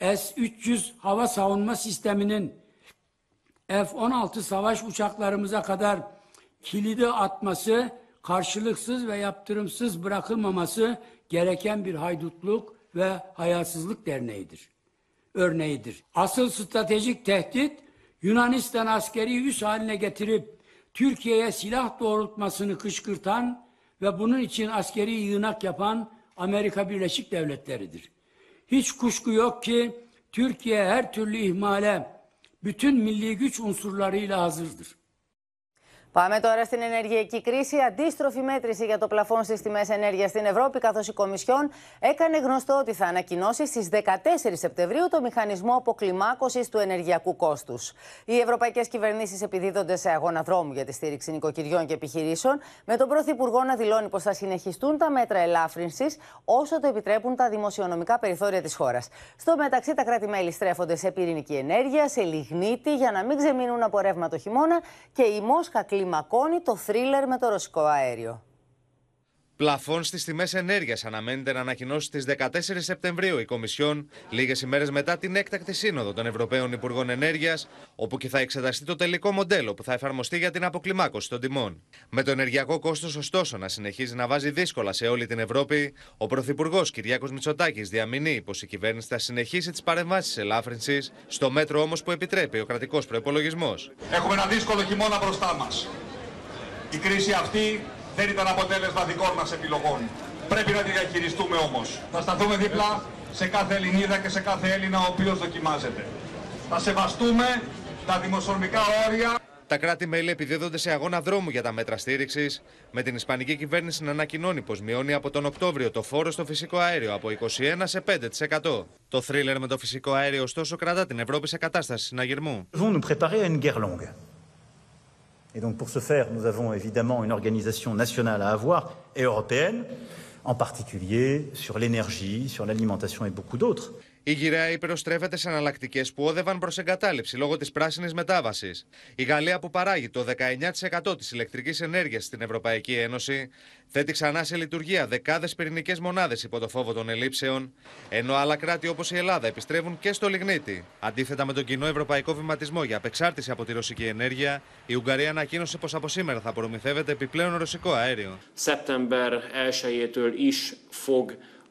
S-300 hava savunma sisteminin F-16 savaş uçaklarımıza kadar kilidi atması, karşılıksız ve yaptırımsız bırakılmaması gereken bir haydutluk ve hayasızlık derneğidir. Örneğidir. Asıl stratejik tehdit Yunanistan askeri üs haline getirip Türkiye'ye silah doğrultmasını kışkırtan ve bunun için askeri yığınak yapan Amerika Birleşik Devletleri'dir. Hiç kuşku yok ki Türkiye her türlü ihmale bütün milli güç unsurlarıyla hazırdır. Πάμε τώρα στην ενεργειακή κρίση. Αντίστροφη μέτρηση για το πλαφόν στις τιμές ενέργειας στην Ευρώπη, καθώς η Κομισιόν έκανε γνωστό ότι θα ανακοινώσει στις 14 Σεπτεμβρίου το μηχανισμό αποκλιμάκωσης του ενεργειακού κόστους. Οι ευρωπαϊκές κυβερνήσεις επιδίδονται σε αγώνα δρόμου για τη στήριξη νοικοκυριών και επιχειρήσεων, με τον Πρωθυπουργό να δηλώνει πως θα συνεχιστούν τα μέτρα ελάφρυνσης όσο το επιτρέπουν τα δημοσιονομικά περιθώρια της χώρας. Στο μεταξύ, τα κράτη-μέλη στρέφονται σε πυρηνική ενέργεια, σε λιγνίτη, για να μην ξεμείνουν από ρεύμα το χειμώνα και η Μόσχα κλιμακώνει το θρίλερ με το ρωσικό αέριο. Πλαφών στις τιμές ενέργειας αναμένεται να ανακοινώσει στις 14 Σεπτεμβρίου η Κομισιόν, λίγες ημέρες μετά την έκτακτη σύνοδο των Ευρωπαίων Υπουργών Ενέργειας, όπου και θα εξεταστεί το τελικό μοντέλο που θα εφαρμοστεί για την αποκλιμάκωση των τιμών. Με το ενεργειακό κόστος, ωστόσο, να συνεχίζει να βάζει δύσκολα σε όλη την Ευρώπη, ο Πρωθυπουργός Κυριάκος Μητσοτάκης διαμηνεί πως η κυβέρνηση θα συνεχίσει τις παρεμβάσεις ελάφρυνσης, στο μέτρο όμως που επιτρέπει ο κρατικός προπολογισμό. Έχουμε ένα δύσκολο χειμώνα μπροστά μας. Η κρίση αυτή δεν ήταν αποτέλεσμα δικών μας επιλογών. Πρέπει να τη διαχειριστούμε όμως. Θα σταθούμε δίπλα σε κάθε Ελληνίδα και σε κάθε Έλληνα ο οποίος δοκιμάζεται. Θα σεβαστούμε τα δημοσιονομικά όρια. Τα κράτη-μέλη επιδίδονται σε αγώνα δρόμου για τα μέτρα στήριξης, με την Ισπανική κυβέρνηση να ανακοινώνει πως μειώνει από τον Οκτώβριο το φόρο στο φυσικό αέριο από 21% σε 5%. Το θρίλερ με το φυσικό αέριο, ωστόσο, κρατά την Ευρώπη σε κατάσταση συναγερμού. Et donc pour ce faire, nous avons évidemment une organisation nationale à avoir et européenne, en particulier sur l'énergie, sur l'alimentation et beaucoup d'autres. Η γυραιά Ήπειρος στρέφεται σε εναλλακτικέ που όδευαν προς εγκατάλειψη λόγω της πράσινης μετάβασης. Η Γαλλία, που παράγει το 19% της ηλεκτρικής ενέργειας στην Ευρωπαϊκή Ένωση, θέτει ξανά σε λειτουργία δεκάδες πυρηνικές μονάδες υπό το φόβο των ελλείψεων, ενώ άλλα κράτη όπως η Ελλάδα επιστρέφουν και στο λιγνίτη. Αντίθετα με τον κοινό ευρωπαϊκό βηματισμό για απεξάρτηση από τη ρωσική ενέργεια, η Ουγγαρία ανακοίνωσε πως από σήμερα θα προμηθεύεται επιπλέον ρωσικό αέριο. Szeptember 1-től is fog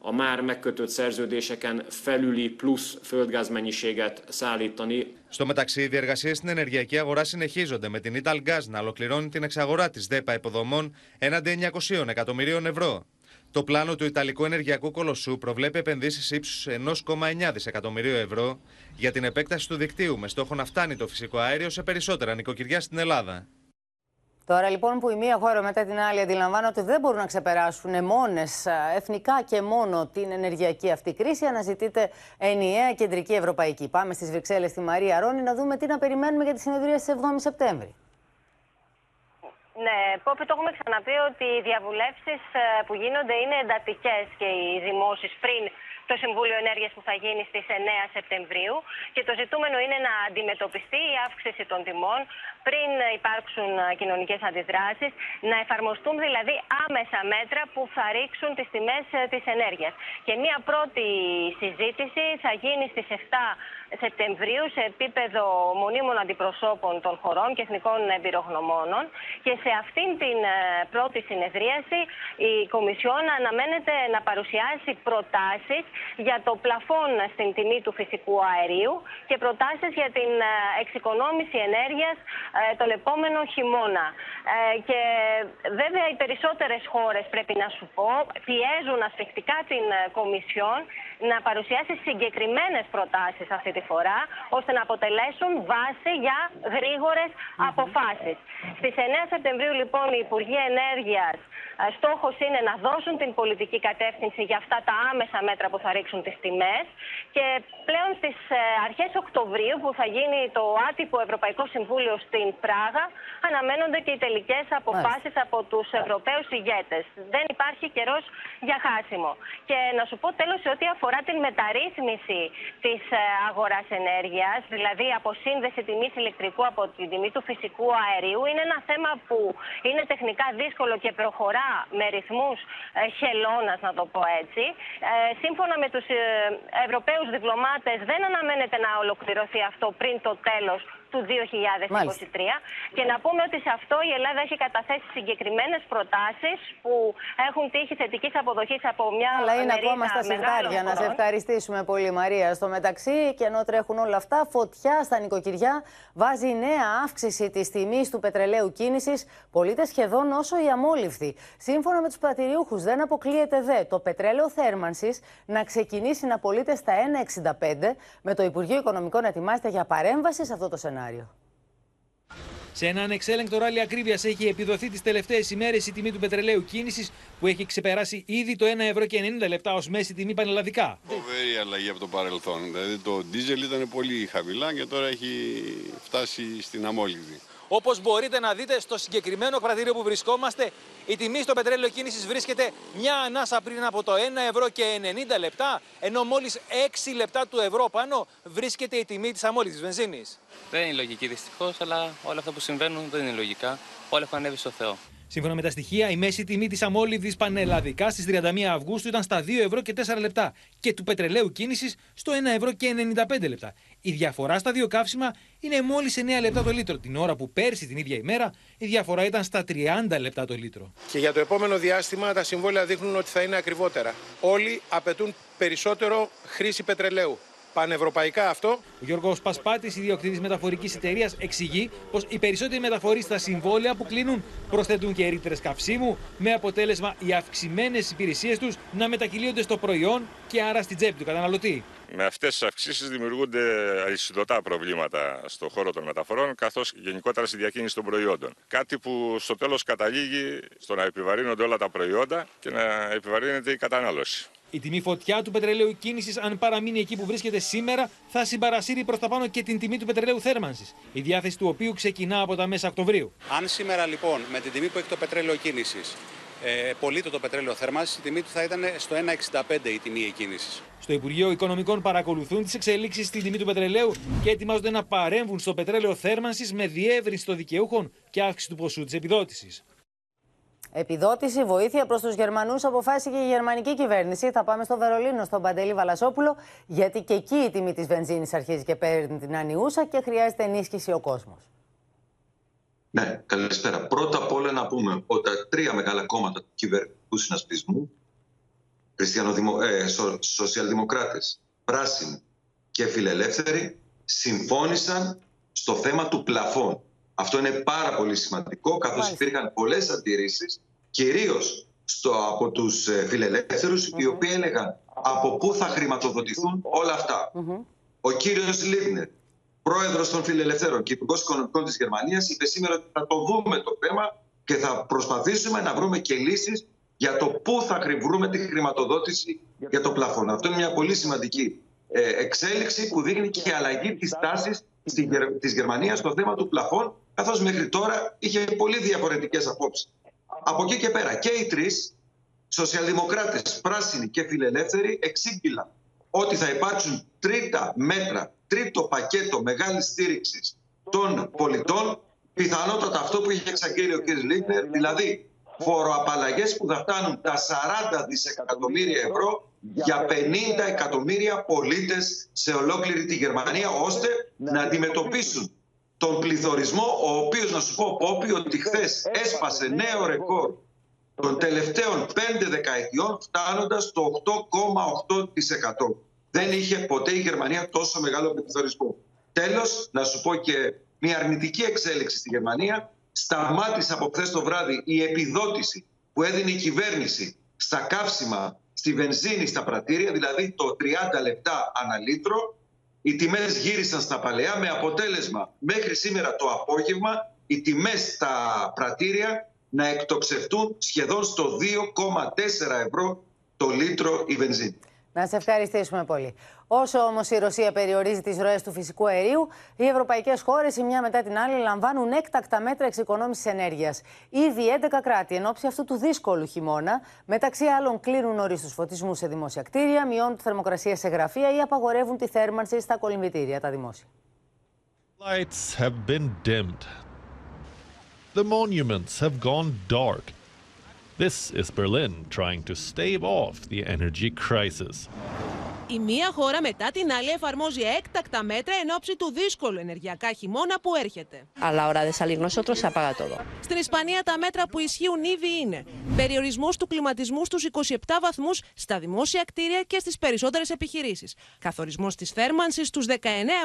a már megkötött szerződéseken felüli plusz földgázmennyiséget szállítani. Στο μεταξύ, οι διεργασίες στην ενεργειακή αγορά συνεχίζονται με την Italgas να ολοκληρώνει την εξαγορά της ΔΕΠΑ υποδομών έναντι 900 εκατομμυρίων ευρώ. Το πλάνο του Ιταλικού Ενεργειακού Κολοσσού προβλέπει επενδύσεις ύψους 1,9 δισεκατομμυρίου ευρώ για την επέκταση του δικτύου με στόχο να φτάνει το φυσικό αέριο σε περισσότερα νοικοκυριά στην Ελλάδα. Τώρα λοιπόν που η μία χώρα μετά την άλλη αντιλαμβάνονται ότι δεν μπορούν να ξεπεράσουν μόνες εθνικά και μόνο την ενεργειακή αυτή κρίση, αναζητείται ενιαία κεντρική ευρωπαϊκή. Πάμε στις Βρυξέλλες στη Μαρία Ρόνι να δούμε τι να περιμένουμε για τη συνεδρία στις 7 Σεπτέμβρη. Ναι, Πόπη, το έχουμε ξαναπεί ότι οι διαβουλεύσεις που γίνονται είναι εντατικές και οι δημόσεις πριν το Συμβούλιο Ενέργειας που θα γίνει στις 9 Σεπτεμβρίου. Και το ζητούμενο είναι να αντιμετωπιστεί η αύξηση των τιμών πριν υπάρξουν κοινωνικές αντιδράσεις, να εφαρμοστούν δηλαδή άμεσα μέτρα που θα ρίξουν τις τιμές της ενέργειας. Και μία πρώτη συζήτηση θα γίνει στις 7 Σεπτεμβρίου σε επίπεδο μονίμων αντιπροσώπων των χωρών και εθνικών εμπειρογνωμόνων. Και σε αυτήν την πρώτη συνεδρίαση η Κομισιόν αναμένεται να παρουσιάσει προτάσεις για το πλαφόν στην τιμή του φυσικού αερίου και προτάσεις για την εξοικονόμηση ενέργειας τον επόμενο χειμώνα. Και βέβαια οι περισσότερες χώρες πρέπει να σου πω πιέζουν ασφιχτικά την Κομισιόν να παρουσιάσει συγκεκριμένες προτάσεις αυτή τη φορά, ώστε να αποτελέσουν βάση για γρήγορες αποφάσεις. Στις 9 Σεπτεμβρίου λοιπόν οι Υπουργοί Ενέργειας στόχος είναι να δώσουν την πολιτική κατεύθυνση για αυτά τα άμεσα μέτρα που θα ρίξουν τις τιμές και πλέον στις αρχές Οκτωβρίου που θα γίνει το άτυπο Ευρωπαϊκό Συμβούλιο στην Πράγα αναμένονται και οι τελικές αποφάσεις από τους Ευρωπαίους ηγέτες. Δεν υπάρχει καιρός για χάσιμο. Και να σου πω τέλος ότι αφορά την μεταρρύθμιση της αγοράς ενέργειας, δηλαδή αποσύνδεση τιμής ηλεκτρικού από την τιμή του φυσικού αερίου, είναι ένα θέμα που είναι τεχνικά δύσκολο και προχωρά με ρυθμούς χελώνας, να το πω έτσι. Ε, σύμφωνα με τους ε, Ευρωπαίους διπλωμάτες δεν αναμένεται να ολοκληρωθεί αυτό πριν το τέλος του 2023. Μάλιστα. Και να πούμε ότι σε αυτό η Ελλάδα έχει καταθέσει συγκεκριμένες προτάσεις που έχουν τύχει θετικής αποδοχής από μια Αλλά είναι μερίδα ακόμα στα συρτάρια. Να σε ευχαριστήσουμε πολύ, Μαρία. Στο μεταξύ, και ενώ τρέχουν όλα αυτά, φωτιά στα νοικοκυριά βάζει νέα αύξηση της τιμής του πετρελαίου κίνησης, πωλείται σχεδόν όσο η αμόλυφθη. Σύμφωνα με τους πατηριούχου, δεν αποκλείεται δε το πετρέλαιο θέρμανσης να ξεκινήσει να πωλείται στα 1,65, με το Υπουργείο Οικονομικών να ετοιμάζεται για παρέμβαση σε αυτό το σενάριο. Σε ένα ανεξέλεγκτο ράλι ακρίβειας έχει επιδοθεί τις τελευταίες ημέρες η τιμή του πετρελαίου κίνησης που έχει ξεπεράσει ήδη το 1 ευρώ και 90 λεπτά ως μέση τιμή πανελλαδικά. Φοβερή αλλαγή από το παρελθόν. Δηλαδή το ντίζελ ήταν πολύ χαμηλά και τώρα έχει φτάσει στην αμόλυδη. Όπως μπορείτε να δείτε στο συγκεκριμένο κρατήριο που βρισκόμαστε, η τιμή στο πετρέλαιο κίνησης βρίσκεται μια ανάσα πριν από το 1 ευρώ και 90 λεπτά, ενώ μόλις 6 λεπτά του ευρώ πάνω βρίσκεται η τιμή της αμόλυτης βενζίνης. Δεν είναι λογική δυστυχώς, αλλά όλα αυτά που συμβαίνουν δεν είναι λογικά. Όλα έχουν ανέβει στο Θεό. Σύμφωνα με τα στοιχεία, η μέση τιμή της αμόλυβδη πανελλαδικά στις 31 Αυγούστου ήταν στα 2 ευρώ και 4 λεπτά και του πετρελαίου κίνησης στο 1 ευρώ και 95 λεπτά. Η διαφορά στα δύο καύσιμα είναι μόλις 9 λεπτά το λίτρο, την ώρα που πέρσι την ίδια ημέρα η διαφορά ήταν στα 30 λεπτά το λίτρο. Και για το επόμενο διάστημα τα συμβόλαια δείχνουν ότι θα είναι ακριβότερα. Όλοι απαιτούν περισσότερο χρήση πετρελαίου πανευρωπαϊκά αυτό. Ο Γιώργος Πασπάτης, ιδιοκτήτης μεταφορικής εταιρείας, εξηγεί πως οι περισσότεροι μεταφορείς στα συμβόλαια που κλείνουν προσθέτουν και ρήτρες καυσίμου, με αποτέλεσμα οι αυξημένες υπηρεσίες τους να μετακυλίονται στο προϊόν και άρα στην τσέπη του καταναλωτή. Με αυτές τις αυξήσεις δημιουργούνται αλυσιδωτά προβλήματα στον χώρο των μεταφορών, καθώς γενικότερα στη διακίνηση των προϊόντων. Κάτι που στο τέλος καταλήγει στο να επιβαρύνονται όλα τα προϊόντα και να επιβαρύνεται η κατανάλωση. Η τιμή φωτιά του πετρελαίου κίνησης, αν παραμείνει εκεί που βρίσκεται σήμερα, θα συμπαρασύρει προς τα πάνω και την τιμή του πετρελαίου θέρμανσης, η διάθεση του οποίου ξεκινά από τα μέσα Οκτωβρίου. Αν σήμερα λοιπόν με την τιμή που έχει το πετρέλαιο κίνησης ε, πωλείται το πετρέλαιο θέρμανσης, η τιμή του θα ήταν στο 1,65 η τιμή εκκίνησης. Στο Υπουργείο Οικονομικών παρακολουθούν τις εξελίξεις στην τιμή του πετρελαίου και ετοιμάζονται να παρέμβουν στο πετρέλαιο θέρμανσης με διεύρυνση των δικαιούχων και αύξηση του ποσού της επιδότησης. Επιδότηση, βοήθεια προς τους Γερμανούς αποφάσισε η γερμανική κυβέρνηση. Θα πάμε στο Βερολίνο, στον Παντελή Βαλασόπουλο, γιατί και εκεί η τιμή της βενζίνης αρχίζει και παίρνει την ανιούσα και χρειάζεται ενίσχυση ο κόσμος. Ναι, καλησπέρα. Πρώτα απ' όλα να πούμε ότι τα τρία μεγάλα κόμματα του κυβερνητικού συνασπισμού, χριστιανοδημο... ε, σο... σοσιαλδημοκράτες, πράσινοι και φιλελεύθεροι, συμφώνησαν στο θέμα του πλαφών. Αυτό είναι πάρα πολύ σημαντικό, καθώς υπήρχαν πολλές αντιρρήσεις, κυρίως στο, από τους ε, φιλελεύθερους, οι οποίοι έλεγαν από πού θα χρηματοδοτηθούν όλα αυτά. Ο κύριος Λίβνερ, πρόεδρος των Φιλελευθέρων και υπουργός Οικονομικών της Γερμανίας, είπε σήμερα ότι θα το δούμε το θέμα και θα προσπαθήσουμε να βρούμε και λύσεις για το πού θα βρούμε τη χρηματοδότηση για το πλαφόν. Αυτό είναι μια πολύ σημαντική ε, εξέλιξη που δείχνει και αλλαγή της τάσης της Γερμανίας στο θέμα του πλαφών, καθώς μέχρι τώρα είχε πολύ διαφορετικές απόψεις. Από εκεί και πέρα και οι τρεις, σοσιαλδημοκράτες, πράσινοι και φιλελεύθεροι, εξήγηλαν ότι θα υπάρξουν τρίτα μέτρα, τρίτο πακέτο μεγάλης στήριξης των πολιτών, πιθανότατα αυτό που είχε εξαγγείλει ο κ. Λίγκνερ, δηλαδή φοροαπαλλαγές που θα φτάνουν τα 40 δισεκατομμύρια ευρώ για 50 εκατομμύρια πολίτες σε ολόκληρη τη Γερμανία, ώστε να αντιμετωπίσουν τον πληθωρισμό, ο οποίος, να σου πω, Πόπι, ότι χθε έσπασε νέο ρεκόρ των τελευταίων πέντε δεκαετιών φτάνοντας το 8,8%. Δεν είχε ποτέ η Γερμανία τόσο μεγάλο πληθωρισμό. Τέλος, να σου πω και μια αρνητική εξέλιξη στη Γερμανία. Σταμάτησε από χθε το βράδυ η επιδότηση που έδινε η κυβέρνηση στα καύσιμα, στη βενζίνη, στα πρατήρια, δηλαδή το 30 λεπτά ανά λίτρο. Οι τιμές γύρισαν στα παλαιά με αποτέλεσμα μέχρι σήμερα το απόγευμα οι τιμές στα πρατήρια να εκτοξευτούν σχεδόν στο 2,4 ευρώ το λίτρο η βενζίνη. Να σε ευχαριστήσουμε πολύ. Όσο όμως η Ρωσία περιορίζει τις ροές του φυσικού αερίου, οι ευρωπαϊκές χώρες η μια μετά την άλλη λαμβάνουν έκτακτα μέτρα εξοικονόμησης ενέργειας. Ήδη 11 κράτη εν ώψη αυτού του δύσκολου χειμώνα, μεταξύ άλλων κλείνουν νωρί τους φωτισμούς σε δημόσια κτίρια, μειώνουν τη θερμοκρασία σε γραφεία ή απαγορεύουν τη θέρμανση στα κολυμπητήρια, τα δημόσια. Lights have been dimmed. The monuments have gone dark. This is Berlin trying to stave off the energy crisis. Η μία χώρα μετά την άλλη εφαρμόζει έκτακτα μέτρα εν ώψη του δύσκολου ενεργειακά χειμώνα που έρχεται. A la hora de salir nosotros se apaga todo. Στην Ισπανία τα μέτρα που ισχύουν ήδη είναι περιορισμό του κλιματισμού στους 27 βαθμούς στα δημόσια κτίρια και στις περισσότερες επιχειρήσεις. Καθορισμός της θέρμανσης στους 19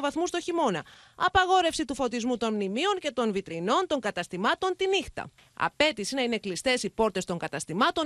βαθμούς το χειμώνα. Απαγόρευση του φωτισμού των μνημείων και των βιτρινών των καταστημάτων τη νύχτα. Απέτηση να είναι κλειστές οι πόρτες των καταστημάτων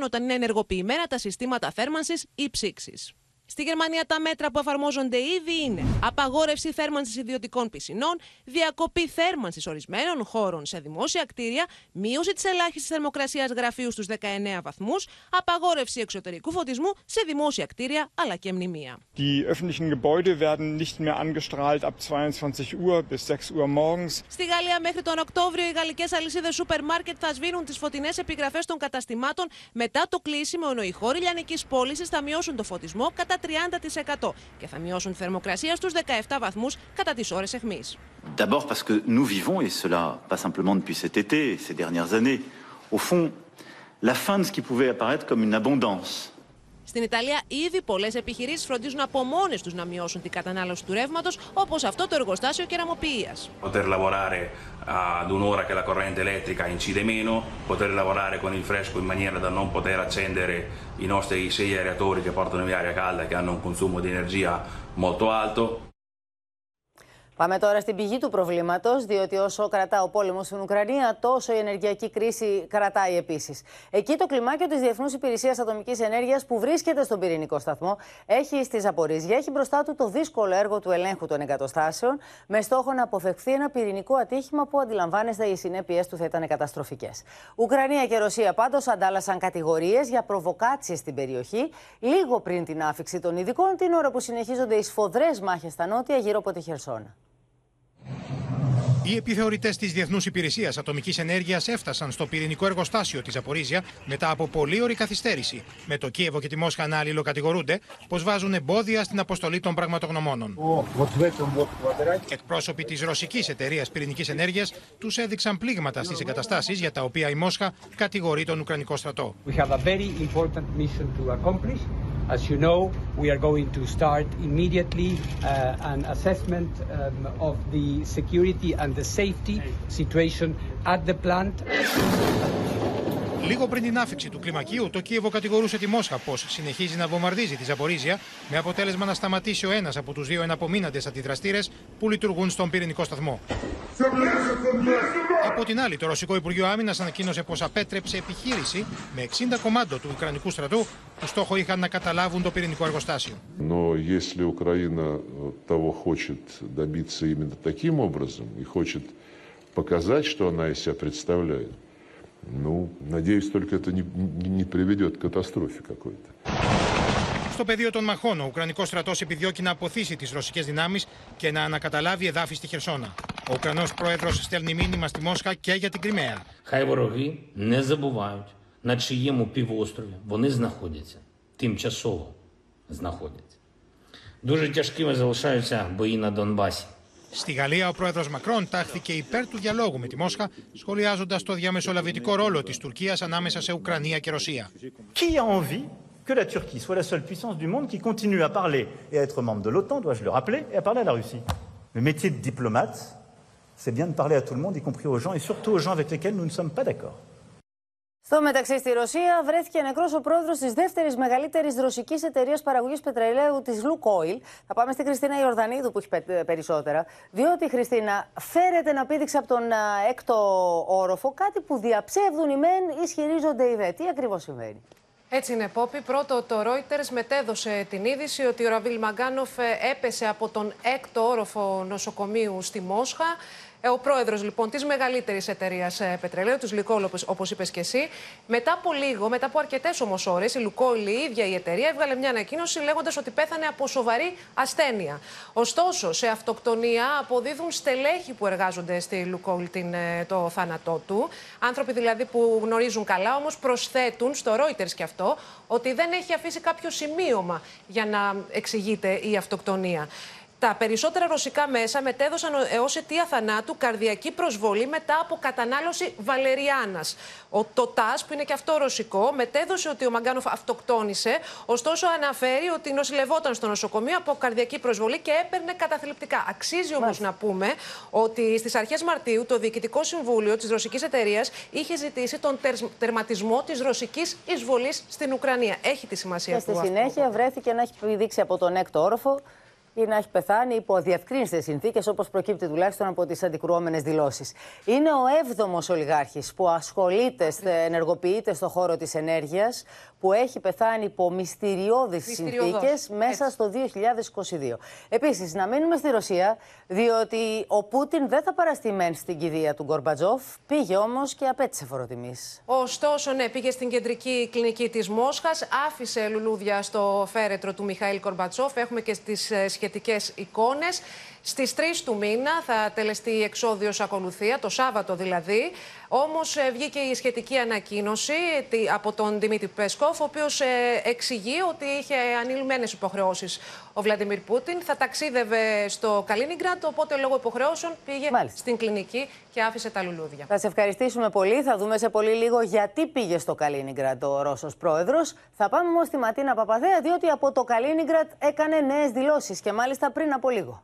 όταν είναι ενεργοποιημένα τα συστήματα θέρμανσης ή ψήξης. Στη Γερμανία τα μέτρα που εφαρμόζονται ήδη είναι απαγόρευση θέρμανσης ιδιωτικών πισινών, διακοπή θέρμανσης ορισμένων χώρων σε δημόσια κτίρια, μείωση της ελάχιστης θερμοκρασίας γραφείου στους 19 βαθμούς, απαγόρευση εξωτερικού φωτισμού σε δημόσια κτίρια αλλά και μνημεία. Die öffentlichen Gebäude werden nicht mehr angestrahlt ab 22 Uhr bis 6 Uhr morgens. Στη Γαλλία μέχρι τον Οκτώβριο οι γαλλικές αλυσίδες σούπερ μάρκετ θα σβήνουν τις φωτεινές επιγραφές των καταστημάτων μετά το κλείσιμο, ενώ οι χώροι λιανικής πώλησης θα μειώσουν το φωτισμό κατά 30% και θα μειώσουν τη θερμοκρασία στους 17 βαθμούς κατά τις ώρες εχμής. D'abord parce que nous vivons, et cela pas simplement depuis cet été, ces dernières années, au fond, la fin de ce qui pouvait apparaître comme une abondance. Στην Ιταλία, ήδη πολλέ επιχειρήσει φροντίζουν από μόνε του να μειώσουν την κατανάλωση του ρεύματο, όπω αυτό το εργοστάσιο κεραμοποιία. Poter lavorare ad un'ora che la corrente elettrica incide meno, poter lavorare con il fresco in maniera da non poter accendere i nostri sei aeratori che portano via aria calda che hanno un consumo di energia molto alto. Πάμε τώρα στην πηγή του προβλήματος, διότι όσο κρατά ο πόλεμος στην Ουκρανία, τόσο η ενεργειακή κρίση κρατάει επίσης. Εκεί το κλιμάκιο της Διεθνούς Υπηρεσίας Ατομικής Ενέργειας, που βρίσκεται στον πυρηνικό σταθμό, έχει στη Ζαπορίζια, έχει μπροστά του το δύσκολο έργο του ελέγχου των εγκατοστάσεων, με στόχο να αποφευχθεί ένα πυρηνικό ατύχημα που αντιλαμβάνεστε οι συνέπειές του θα ήταν καταστροφικές. Ουκρανία και Ρωσία πάντως αντάλλασαν κατηγορίες για προβοκάτσιε στην περιοχή, λίγο πριν την άφηξη των ειδικών, την ώρα που συνεχίζονται οι σφοδρές μάχες στα νότια γύρω από τη Χερσόνα. Οι επιθεωρητές της Διεθνούς Υπηρεσίας Ατομικής Ενέργειας έφτασαν στο πυρηνικό εργοστάσιο της Ζαπορίζια μετά από πολλή ώρη καθυστέρηση, με το Κίεβο και τη Μόσχα να αλληλοκατηγορούνται πως βάζουν εμπόδια στην αποστολή των πραγματογνωμόνων. Εκπρόσωποι της ρωσικής εταιρείας πυρηνικής ενέργειας τους έδειξαν πλήγματα στις εγκαταστάσεις για τα οποία η Μόσχα κατηγορεί τον Ουκρανικό στρατό. As you know, we are going to start immediately uh, an assessment um, of the security and the safety situation at the plant. Λίγο πριν την άφηξη του κλιμακίου, το Κίεβο κατηγορούσε τη Μόσχα πω συνεχίζει να βομβαρδίζει τη Ζαπορίζια, με αποτέλεσμα να σταματήσει ο ένα από του δύο εναπομείναντε αντιδραστήρε που λειτουργούν στον πυρηνικό σταθμό. Από την άλλη, το Ρωσικό Υπουργείο Άμυνα ανακοίνωσε πω απέτρεψε επιχείρηση με 60 κομμάτων του Ουκρανικού στρατού που στόχο είχαν να καταλάβουν το πυρηνικό εργοστάσιο. Но если Украина того хочет добиться именно таким образом и хочет показать, что она из себя представляет, ну, надеюсь, только это не, не приведет к катастрофе какой-то. Στο πεδίο των μαχών, ο Ουκρανικό στρατό επιδιώκει να αποθήσει τι ρωσικέ δυνάμει και να ανακαταλάβει εδάφη στη Χερσόνα. Ο Ουκρανό πρόεδρο στέλνει μήνυμα στη Μόσχα και για την Κρυμαία. Хай вороги не забувають, на чиєму півострові вони знаходяться, тимчасово знаходяться. Дуже тяжкими залишаються бої на Донбасі. Στη Γαλλία, ο πρόεδρο Μακρόν τάχθηκε υπέρ του διαλόγου με τη Μόσχα, σχολιάζοντα το διαμεσολαβητικό ρόλο τη Τουρκία ανάμεσα σε Ουκρανία και Ρωσία. Qui a envie que la Turquie soit la seule puissance du monde qui continue à parler et à être membre de l'OTAN, dois-je le rappeler, et à parler à la Russie Le métier de diplomate, c'est bien de parler à tout le monde, y compris aux gens, et surtout aux gens avec lesquels nous ne sommes pas d'accord. Στο μεταξύ, στη Ρωσία βρέθηκε νεκρός ο πρόεδρος της δεύτερης μεγαλύτερης ρωσικής εταιρείας παραγωγής πετρελαίου, της Lukoil. Θα πάμε στην Χριστίνα Ιορδανίδου, που έχει περισσότερα. Διότι, Χριστίνα, φέρεται να πήδηξε από τον έκτο όροφο κάτι που διαψεύδουν οι μεν, ισχυρίζονται οι δε. Τι ακριβώς συμβαίνει; Έτσι είναι, Πόπη. Πρώτο, το Reuters μετέδωσε την είδηση ότι ο Ραβίλ Μαγκάνοφ έπεσε από τον έκτο όροφο νοσοκομείου στη Μόσχα. Ε, ο πρόεδρος λοιπόν της μεγαλύτερης εταιρείας ε, πετρελαίου, της Λουκόλ, όπως είπες και εσύ, μετά από λίγο, μετά από αρκετές όμω ώρε, η Λουκόλ, η ίδια η εταιρεία, έβγαλε μια ανακοίνωση λέγοντας ότι πέθανε από σοβαρή ασθένεια. Ωστόσο, σε αυτοκτονία αποδίδουν στελέχη που εργάζονται στη Λουκόλ την, ε, το θάνατό του. Άνθρωποι δηλαδή που γνωρίζουν καλά, όμως προσθέτουν στο Reuters και αυτό ότι δεν έχει αφήσει κάποιο σημείωμα για να εξηγείται η αυτοκτονία. Τα περισσότερα ρωσικά μέσα μετέδωσαν ω αιτία θανάτου καρδιακή προσβολή μετά από κατανάλωση βαλεριάνας. Το ΤΑΣ, που είναι και αυτό ρωσικό, μετέδωσε ότι ο Μαγκάνοφ αυτοκτόνησε, ωστόσο αναφέρει ότι νοσηλευόταν στο νοσοκομείο από καρδιακή προσβολή και έπαιρνε καταθλιπτικά. Αξίζει όμως να πούμε ότι στις αρχές Μαρτίου το Διοικητικό Συμβούλιο της ρωσικής εταιρείας είχε ζητήσει τον τερματισμό της ρωσικής εισβολής στην Ουκρανία. Έχει τη σημασία και Στη συνέχεια βρέθηκε να έχει δείξει από τον έκτο όροφο ή να έχει πεθάνει υπό αδιευκρίνηστε συνθήκες, όπως προκύπτει τουλάχιστον από τις αντικρουόμενες δηλώσεις. Είναι ο έβδομος ολιγάρχης που ασχολείται, ενεργοποιείται στον χώρο της ενέργειας, που έχει πεθάνει υπό μυστηριώδεις συνθήκες μέσα στο 2022. Επίσης, να μείνουμε στη Ρωσία, διότι ο Πούτιν δεν θα παραστεί μεν στην κηδεία του Γκορμπατζόφ, πήγε όμως και απέτησε φοροτιμής. Ωστόσο, ναι, πήγε στην κεντρική κλινική της Μόσχας, άφησε λουλούδια στο φέρετρο του Μιχαήλ Γκορμπατσόφ. Έχουμε και στις σχετικές εικόνες. Στις 3 του μήνα θα τελεστεί η εξόδιος ακολουθία, το Σάββατο δηλαδή. Όμως ε, βγήκε η σχετική ανακοίνωση από τον Δημήτρη Πέσκοφ, ο οποίος ε, εξηγεί ότι είχε ανηλυμένες υποχρεώσεις ο Βλαντιμίρ Πούτιν. Θα ταξίδευε στο Καλίνιγκραντ, οπότε λόγω υποχρεώσεων πήγε στην κλινική και άφησε τα λουλούδια. Θα σε ευχαριστήσουμε πολύ. Θα δούμε σε πολύ λίγο γιατί πήγε στο Καλίνιγκραντ ο Ρώσος πρόεδρος. Θα πάμε όμως στη Ματίνα Παπαδέα, διότι από το Καλίνιγκραντ έκανε νέες δηλώσεις και μάλιστα πριν από λίγο.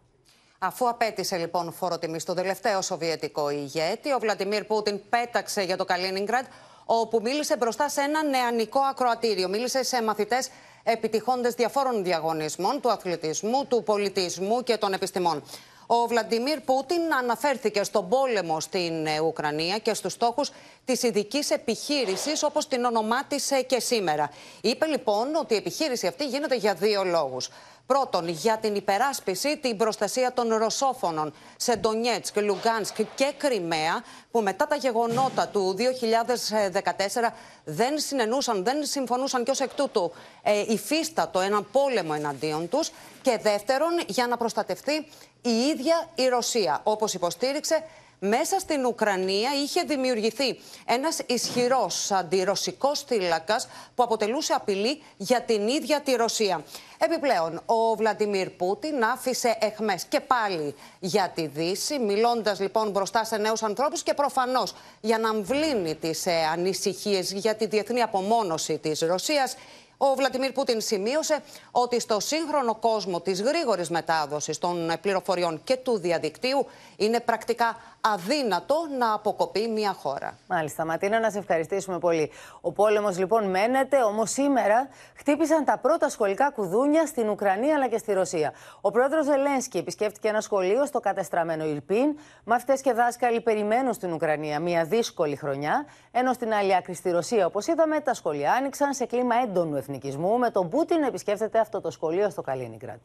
Αφού απέτησε λοιπόν φοροτιμή στον τελευταίο Σοβιετικό ηγέτη, ο Βλαντιμίρ Πούτιν πέταξε για το Καλίνιγκραντ, όπου μίλησε μπροστά σε ένα νεανικό ακροατήριο. Μίλησε σε μαθητές επιτυχώντε διαφόρων διαγωνισμών του αθλητισμού, του πολιτισμού και των επιστημών. Ο Βλαντιμίρ Πούτιν αναφέρθηκε στον πόλεμο στην ε, Ουκρανία και στους στόχους της ειδικής επιχείρησης όπως την ονομάτισε και σήμερα. Είπε λοιπόν ότι η επιχείρηση αυτή γίνεται για δύο λόγους. Πρώτον, για την υπεράσπιση, την προστασία των Ρωσόφωνων σε Ντονιέτσκ, Λουγκάνσκ και Κρυμαία, που μετά τα γεγονότα του 2014 δεν συνενούσαν, δεν συμφωνούσαν και ως εκ τούτου ε, υφίστατο έναν πόλεμο εναντίον τους. Και δεύτερον, για να προστατευτεί η ίδια η Ρωσία, όπως υποστήριξε μέσα στην Ουκρανία είχε δημιουργηθεί ένας ισχυρός αντιρωσικός θύλακας που αποτελούσε απειλή για την ίδια τη Ρωσία. Επιπλέον, ο Βλαντιμίρ Πούτιν άφησε εχμές και πάλι για τη Δύση, μιλώντας λοιπόν μπροστά σε νέους ανθρώπους και προφανώς για να αμβλύνει τις ε, ανησυχίες για τη διεθνή απομόνωση της Ρωσίας. Ο Βλαντιμίρ Πούτιν σημείωσε ότι στο σύγχρονο κόσμο της γρήγορης μετάδοσης των πληροφοριών και του διαδικτύου είναι πρακτικά αδύνατο να αποκοπεί μια χώρα. Μάλιστα, Ματίνα, να σε ευχαριστήσουμε πολύ. Ο πόλεμος λοιπόν μένεται, όμως σήμερα χτύπησαν τα πρώτα σχολικά κουδούνια στην Ουκρανία αλλά και στη Ρωσία. Ο πρόεδρος Ζελένσκι επισκέφτηκε ένα σχολείο στο κατεστραμμένο Ιρπίν. Μαθητές και δάσκαλοι περιμένουν στην Ουκρανία μια δύσκολη χρονιά, ενώ στην άλλη άκρη στη Ρωσία, όπως είδαμε, τα σχολεία άνοιξαν σε κλίμα έντονου εθνικισμού, με τον Πούτιν να επισκέφτεται αυτό το σχολείο στο Καλίνιγκραντ.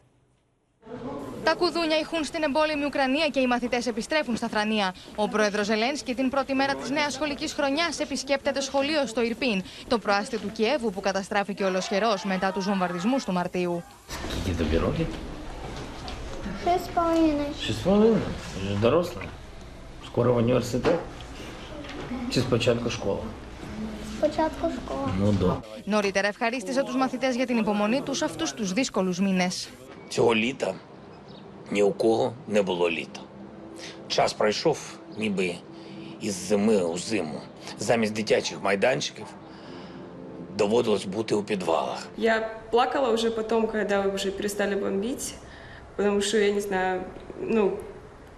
Τα κουδούνια ηχούν στην εμπόλεμη Ουκρανία και οι μαθητέ επιστρέφουν στα Φρανία. Ο πρόεδρο Ζελένσκι την πρώτη μέρα τη νέα σχολική χρονιά επισκέπτεται σχολείο στο Ιρπίν, το προάστιο του Κιέβου που καταστράφηκε ολοσχερό μετά του βομβαρδισμού του Μαρτίου. Νωρίτερα ευχαρίστησε τους μαθητές για την υπομονή τους αυτούς τους δύσκολους μήνες. Цього літа ні у кого не було літа. Час пройшов, ніби із зими у зиму. Замість дитячих майданчиків доводилось бути у підвалах. Я плакала вже потом, коли вже перестали бомбити, тому що я не знаю, ну,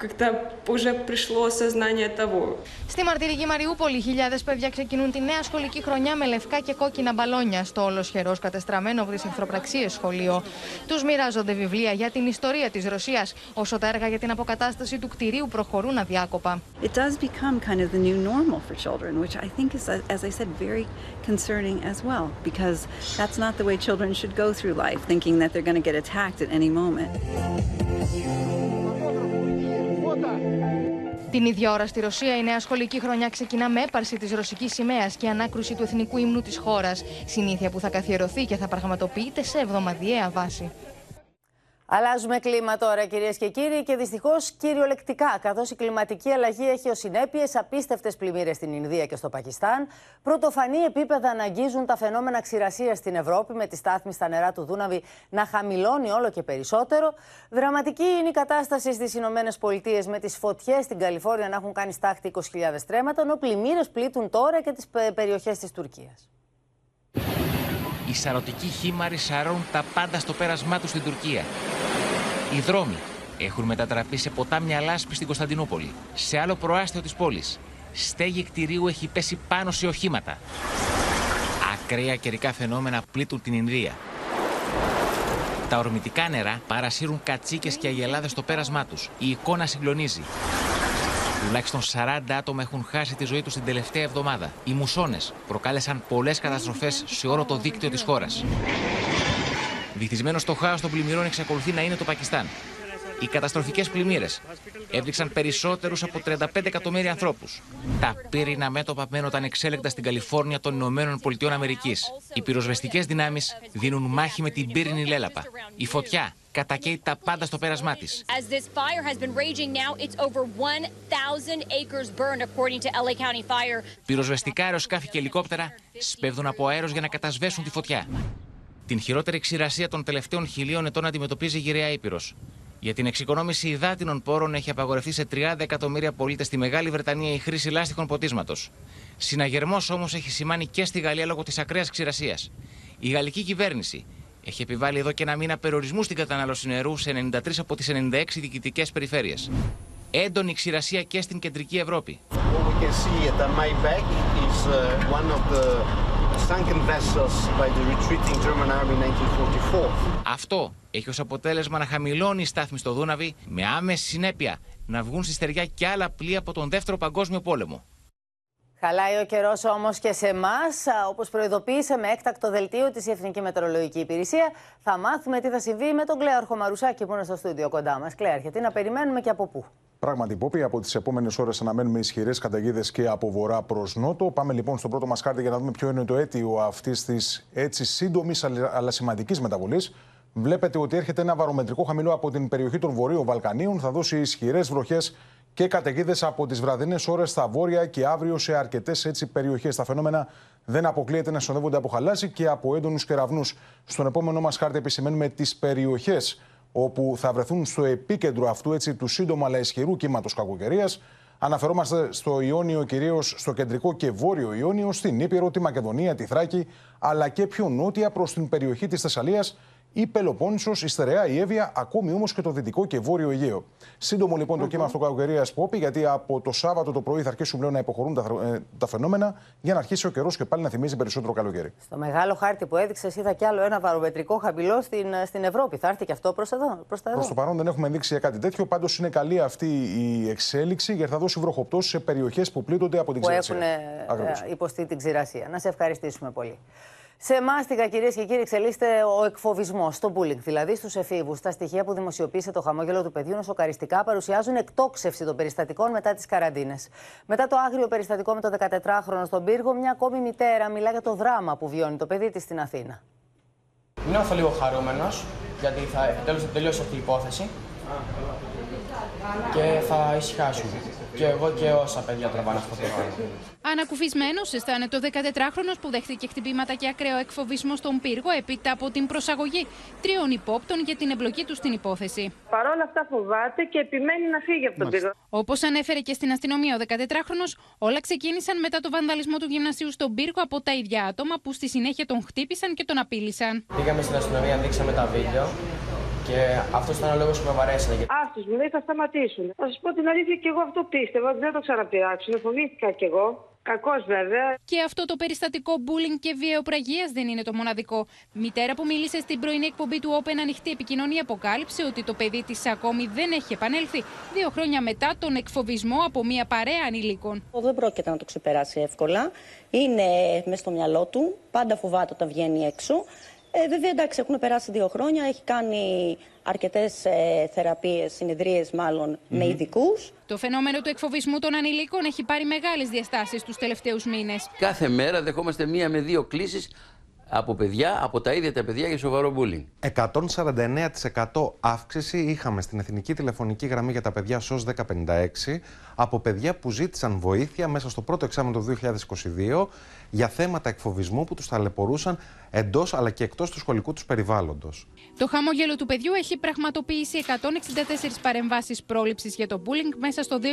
как-то уже пришло осознание того. Στη μαρτυρική Μαριούπολη, χιλιάδε παιδιά ξεκινούν τη νέα σχολική χρονιά με λευκά και κόκκινα μπαλόνια στο ολοσχερό κατεστραμμένο από τι εχθροπραξίε σχολείο. Του μοιράζονται βιβλία για την ιστορία τη Ρωσία, όσο τα έργα για την αποκατάσταση του κτηρίου προχωρούν αδιάκοπα. It does become kind of the new normal for children, which I think is, as I said, very concerning as well, because that's not the way children should go through life, thinking that they're going to get attacked at any moment. Την ίδια ώρα στη Ρωσία η νέα σχολική χρονιά ξεκινά με έπαρση της ρωσικής σημαίας και ανάκρουση του εθνικού ύμνου της χώρας. Συνήθεια που θα καθιερωθεί και θα πραγματοποιείται σε εβδομαδιαία βάση. Αλλάζουμε κλίμα τώρα, κυρίες και κύριοι, και δυστυχώς κυριολεκτικά, καθώς η κλιματική αλλαγή έχει ως συνέπειες απίστευτες πλημμύρες στην Ινδία και στο Πακιστάν. Πρωτοφανή επίπεδα αναγγίζουν τα φαινόμενα ξηρασίας στην Ευρώπη, με τη στάθμη στα νερά του Δούναβη να χαμηλώνει όλο και περισσότερο. Δραματική είναι η κατάσταση στις Ηνωμένες Πολιτείες, με τις φωτιές στην Καλιφόρνια να έχουν κάνει στάχτη 20.000 στρέμματα, ενώ πλημμύρες πλήττουν τώρα και τις περιοχές της Τουρκίας. Οι σαρωτικοί χήμαροι σαρώνουν τα πάντα στο πέρασμά τους στην Τουρκία. Οι δρόμοι έχουν μετατραπεί σε ποτάμια λάσπη στην Κωνσταντινούπολη. Σε άλλο προάστιο της πόλης, στέγη κτηρίου έχει πέσει πάνω σε οχήματα. Ακραία καιρικά φαινόμενα πλήττουν την Ινδία. Τα ορμητικά νερά παρασύρουν κατσίκες και αγελάδες στο πέρασμά τους. Η εικόνα συγκλονίζει. Τουλάχιστον 40 άτομα έχουν χάσει τη ζωή τους την τελευταία εβδομάδα. Οι μουσώνες προκάλεσαν πολλές καταστροφές σε όλο το δίκτυο της χώρας. Βυθισμένος στο χάος των πλημμυρών εξακολουθεί να είναι το Πακιστάν. Οι καταστροφικές πλημμύρες έβριξαν περισσότερους από 35 εκατομμύρια ανθρώπους. Τα πύρινα μέτωπα μένονταν εξέλεκτα στην Καλιφόρνια των Ηνωμένων Πολιτειών Αμερικής. Οι πυροσβεστικές δυνάμεις δίνουν μάχη με την πύρινη λέλαπα. Η φωτιά κατακαίει τα πάντα στο πέρασμά της. Πυροσβεστικά αεροσκάφη και ελικόπτερα σπέβδουν από αέρος για να κατασβέσουν τη φωτιά. Την χειρότερη ξηρασία των τελευταίων χιλίων ετών αντιμετωπίζει η γυραιά Ήπειρος. Για την εξοικονόμηση υδάτινων πόρων έχει απαγορευτεί σε 30 εκατομμύρια πολίτες στη Μεγάλη Βρετανία η χρήση λάστιχων ποτίσματος. Συναγερμός όμως έχει σημάνει και στη Γαλλία λόγω της ακραίας ξηρασίας. Η γαλλική κυβέρνηση έχει επιβάλει εδώ και ένα μήνα περιορισμούς στην κατανάλωση νερού σε 93 από τις 96 διοικητικές περιφέρειες. Έντονη ξηρασία και στην κεντρική Ευρώπη. sunken vessels by the retreating German army in 1944. Αυτό έχει ως αποτέλεσμα να χαμηλώνει η στάθμη στο Δούναβι με άμεση συνέπεια να βγουν στη στεριά και άλλα πλοία από τον Δεύτερο Παγκόσμιο Πόλεμο. Χαλάει ο καιρός όμως και σε εμάς. Όπως προειδοποίησε με έκτακτο δελτίο της Εθνική Μετεωρολογική Υπηρεσία, θα μάθουμε τι θα συμβεί με τον Κλέαρχο Μαρουσάκη που είναι στο στούντιο κοντά μας. Κλέαρχε, τι να περιμένουμε και από πού; Πράγματι, Πόπη, από τις επόμενες ώρες αναμένουμε ισχυρές καταιγίδες και από βορρά προς νότο. Πάμε λοιπόν στο πρώτο μας χάρτη για να δούμε ποιο είναι το αίτιο αυτής της έτσι σύντομης αλλά σημαντικής μεταβολής. Βλέπετε ότι έρχεται ένα βαρομετρικό χαμηλό από την περιοχή των Βορείων Βαλκανίων. Θα δώσει ισχυρές βροχές και καταιγίδες από τις βραδινές ώρες στα βόρεια και αύριο σε αρκετές περιοχές. Τα φαινόμενα δεν αποκλείεται να συνοδεύονται από χαλάζι και από έντονους κεραυνούς. Στον επόμενό μας χάρτη επισημαίνουμε τις περιοχές όπου θα βρεθούν στο επίκεντρο αυτού έτσι, του σύντομου αλλά ισχυρού κύματος κακοκαιρίας. Αναφερόμαστε στο Ιόνιο, κυρίως στο κεντρικό και βόρειο Ιόνιο, στην Ήπειρο, τη Μακεδονία, τη Θράκη, αλλά και πιο νότια προς την περιοχή της Θεσσαλίας η Πελοπόννησος, η Στερεά, η Εύβοια, ακόμη όμως και το δυτικό και βόρειο Αιγαίο. Σύντομο λοιπόν το κύμα αυτοκκακοκαιρία Πόπη, γιατί από το Σάββατο το πρωί θα αρχίσουν πλέον να υποχωρούν τα, ε, τα φαινόμενα για να αρχίσει ο καιρός και πάλι να θυμίζει περισσότερο καλοκαίρι. Στο μεγάλο χάρτη που έδειξες, είδα κι άλλο ένα βαρομετρικό χαμηλό στην, ε, στην Ευρώπη. Θα έρθει και αυτό προς εδώ. Προς τα Προς το παρόν δεν έχουμε ενδείξει για κάτι τέτοιο. Πάντως είναι καλή αυτή η εξέλιξη γιατί θα δώσει βροχοπτώσεις σε περιοχές που πλήττονται από την ξηρασία. Που έχουν ε, υποστεί την ξηρασία. Να σε ευχαριστήσουμε πολύ. Σε μάστιγα, κυρίες και κύριοι, εξελίσσεται ο εκφοβισμός, το bullying δηλαδή στους εφήβους. Τα στοιχεία που δημοσιοποίησε το χαμόγελο του παιδιού νοσοκαριστικά παρουσιάζουν εκτόξευση των περιστατικών μετά τις καραντίνες. Μετά το άγριο περιστατικό με το 14χρονο στον πύργο, μια ακόμη μητέρα μιλά για το δράμα που βιώνει το παιδί της στην Αθήνα. Νιώθω λίγο χαρούμενος γιατί θα τελειώσει αυτή η υπόθεση και θα ησυχάσουμε και εγώ και όσα παιδιά τραβάνε αυτό το πράγμα. Ανακουφισμένος αισθάνεται ο 14χρονο που δέχτηκε χτυπήματα και ακραίο εκφοβισμό στον πύργο έπειτα από την προσαγωγή τριών υπόπτων για την εμπλοκή τους στην υπόθεση. Παρ' όλα αυτά φοβάται και επιμένει να φύγει από τον πύργο. Όπως ανέφερε και στην αστυνομία ο 14χρονο, όλα ξεκίνησαν μετά το βανδαλισμό του γυμνασίου στον πύργο από τα ίδια άτομα που στη συνέχεια τον χτύπησαν και τον απείλησαν. Πήγαμε στην αστυνομία, δείξαμε τα βίντεο και αυτός ήταν ο λόγος που με βαρέσανε. Άστο, μου λέει θα σταματήσουν. Θα σας πω την αλήθεια και εγώ αυτό πίστευα ότι δεν το ξαναπειράξουν. Φοβήθηκα κι εγώ. Κακός βέβαια. Και αυτό το περιστατικό bullying και βιαιοπραγίας δεν είναι το μοναδικό. Μητέρα που μίλησε στην πρωινή εκπομπή του Open Ανοιχτή Επικοινωνία αποκάλυψε ότι το παιδί της ακόμη δεν έχει επανέλθει δύο χρόνια μετά τον εκφοβισμό από μια παρέα ανηλίκων. Δεν πρόκειται να το ξεπεράσει εύκολα. Είναι μέσα στο μυαλό του. Πάντα φοβάται όταν βγαίνει έξω. Ε, βέβαια, εντάξει, έχουν περάσει δύο χρόνια. Έχει κάνει αρκετές ε, θεραπείες, συνεδρίες μάλλον με ειδικούς. Το φαινόμενο του εκφοβισμού των ανηλίκων έχει πάρει μεγάλες διαστάσεις τους τελευταίους μήνες. Κάθε μέρα δεχόμαστε μία με δύο κλήσεις από παιδιά, από τα ίδια τα παιδιά για σοβαρό bullying. 149% αύξηση είχαμε στην Εθνική Τηλεφωνική Γραμμή για τα παιδιά SOS 1056 από παιδιά που ζήτησαν βοήθεια μέσα στο πρώτο εξάμεινο του 2022 για θέματα εκφοβισμού που τους ταλαιπωρούσαν εντός αλλά και εκτός του σχολικού τους περιβάλλοντος. Το χαμόγελο του παιδιού έχει πραγματοποιήσει 164 παρεμβάσεις πρόληψης για το bullying μέσα στο 2022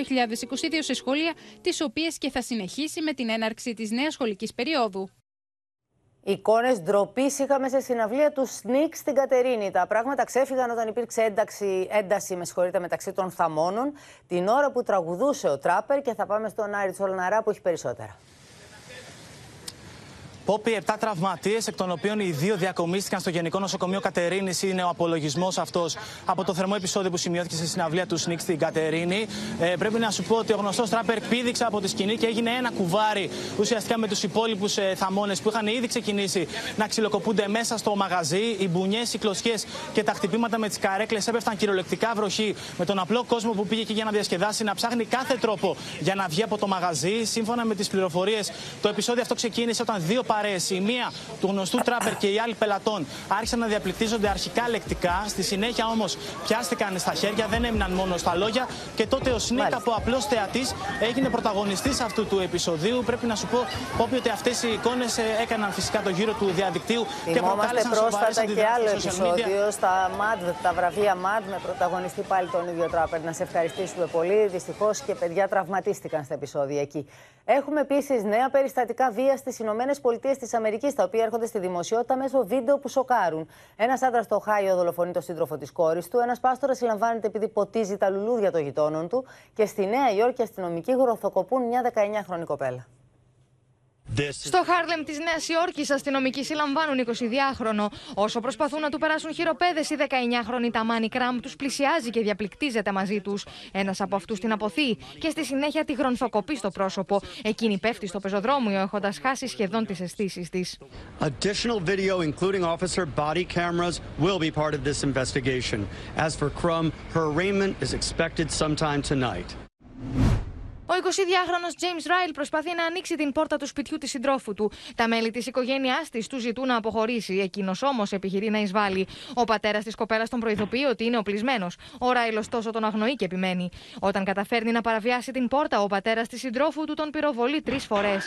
σε σχολεία, τις οποίες και θα συνεχίσει με την έναρξη της νέας σχολικής περίοδου. Εικόνες ντροπής είχαμε σε συναυλία του Σνικ στην Κατερίνη. Τα πράγματα ξέφυγαν όταν υπήρξε ένταξη, ένταση με μεταξύ των θαμώνων την ώρα που τραγουδούσε ο Τράπερ και θα πάμε στον Άρη Τσολναρά που έχει περισσότερα. Πόπι, 7 τραυματίες, εκ των οποίων οι δύο διακομίστηκαν στο Γενικό Νοσοκομείο Κατερίνης. Είναι ο απολογισμός αυτός από το θερμό επεισόδιο που σημειώθηκε στη συναυλία του Σνικ στην Κατερίνη. Ε, πρέπει να σου πω ότι ο γνωστός τράπερ πήδηξε από τη σκηνή και έγινε ένα κουβάρι ουσιαστικά με τους υπόλοιπους ε, θαμώνες που είχαν ήδη ξεκινήσει να ξυλοκοπούνται μέσα στο μαγαζί. Οι μπουνιές, οι κλωσιέ και τα χτυπήματα με τις καρέκλες έπεφταν κυριολεκτικά βροχή με τον απλό κόσμο που πήγε εκεί για να διασκεδάσει να ψάχνει κάθε τρόπο για να βγει από το μαγαζί. Σύμφωνα με τις πληροφορίες, το επεισόδιο αυτό ξεκίνησε όταν δύο παρέε, η μία του γνωστού τράπερ και οι άλλοι πελατών, άρχισαν να διαπληκτίζονται αρχικά λεκτικά. Στη συνέχεια όμως πιάστηκαν στα χέρια, δεν έμειναν μόνο στα λόγια. Και τότε ο Σνίκ από απλός θεατής έγινε πρωταγωνιστής αυτού του επεισοδίου. Πρέπει να σου πω, Πόπι, ότι αυτές οι εικόνες ε, έκαναν φυσικά το γύρο του διαδικτύου και προκάλεσαν πρόσφατα και άλλο επεισόδιο στα MAD, τα βραβεία MAD με πρωταγωνιστή πάλι τον ίδιο τράπερ. Να σε ευχαριστήσουμε πολύ. Δυστυχώς και παιδιά τραυματίστηκαν στα επεισόδια εκεί. Έχουμε επίσης νέα περιστατικά βίας στις Ηνωμένες Πολιτείες της Αμερικής, τα οποία έρχονται στη δημοσιότητα μέσω βίντεο που σοκάρουν. Ένας άντρας στο Οχάιο δολοφονεί το σύντροφο της κόρης του. Ένας πάστορας συλλαμβάνεται επειδή ποτίζει τα λουλούδια των γειτόνων του. Και στη Νέα Υόρκη αστυνομικοί γροθοκοπούν μια 19χρονη κοπέλα. Στο Χάρλεμ της Νέας Υόρκης, αστυνομικοί συλλαμβάνουν 22χρονο. Όσο προσπαθούν να του περάσουν χειροπέδες, η 19χρονη Ταμάνι Κραμπ τους πλησιάζει και διαπληκτίζεται μαζί τους. Ένας από αυτούς την αποθεί και στη συνέχεια τη γρονθοκοπεί στο πρόσωπο. Εκείνη πέφτει στο πεζοδρόμιο, έχοντας χάσει σχεδόν τις αισθήσεις της. Additional video, including officer body cameras, will be part of this investigation. As for Crum, her arraignment is expected sometime tonight. Ο 22χρονο James Ryle προσπαθεί να ανοίξει την πόρτα του σπιτιού της συντρόφου του. Τα μέλη της οικογένειάς της του ζητούν να αποχωρήσει. Εκείνος όμως επιχειρεί να εισβάλλει. Ο πατέρας της κοπέλας τον προειδοποιεί ότι είναι οπλισμένος. Ο Ράιλ ωστόσο τον αγνοεί και επιμένει. Όταν καταφέρνει να παραβιάσει την πόρτα, ο πατέρας της συντρόφου του τον πυροβολεί τρεις φορές.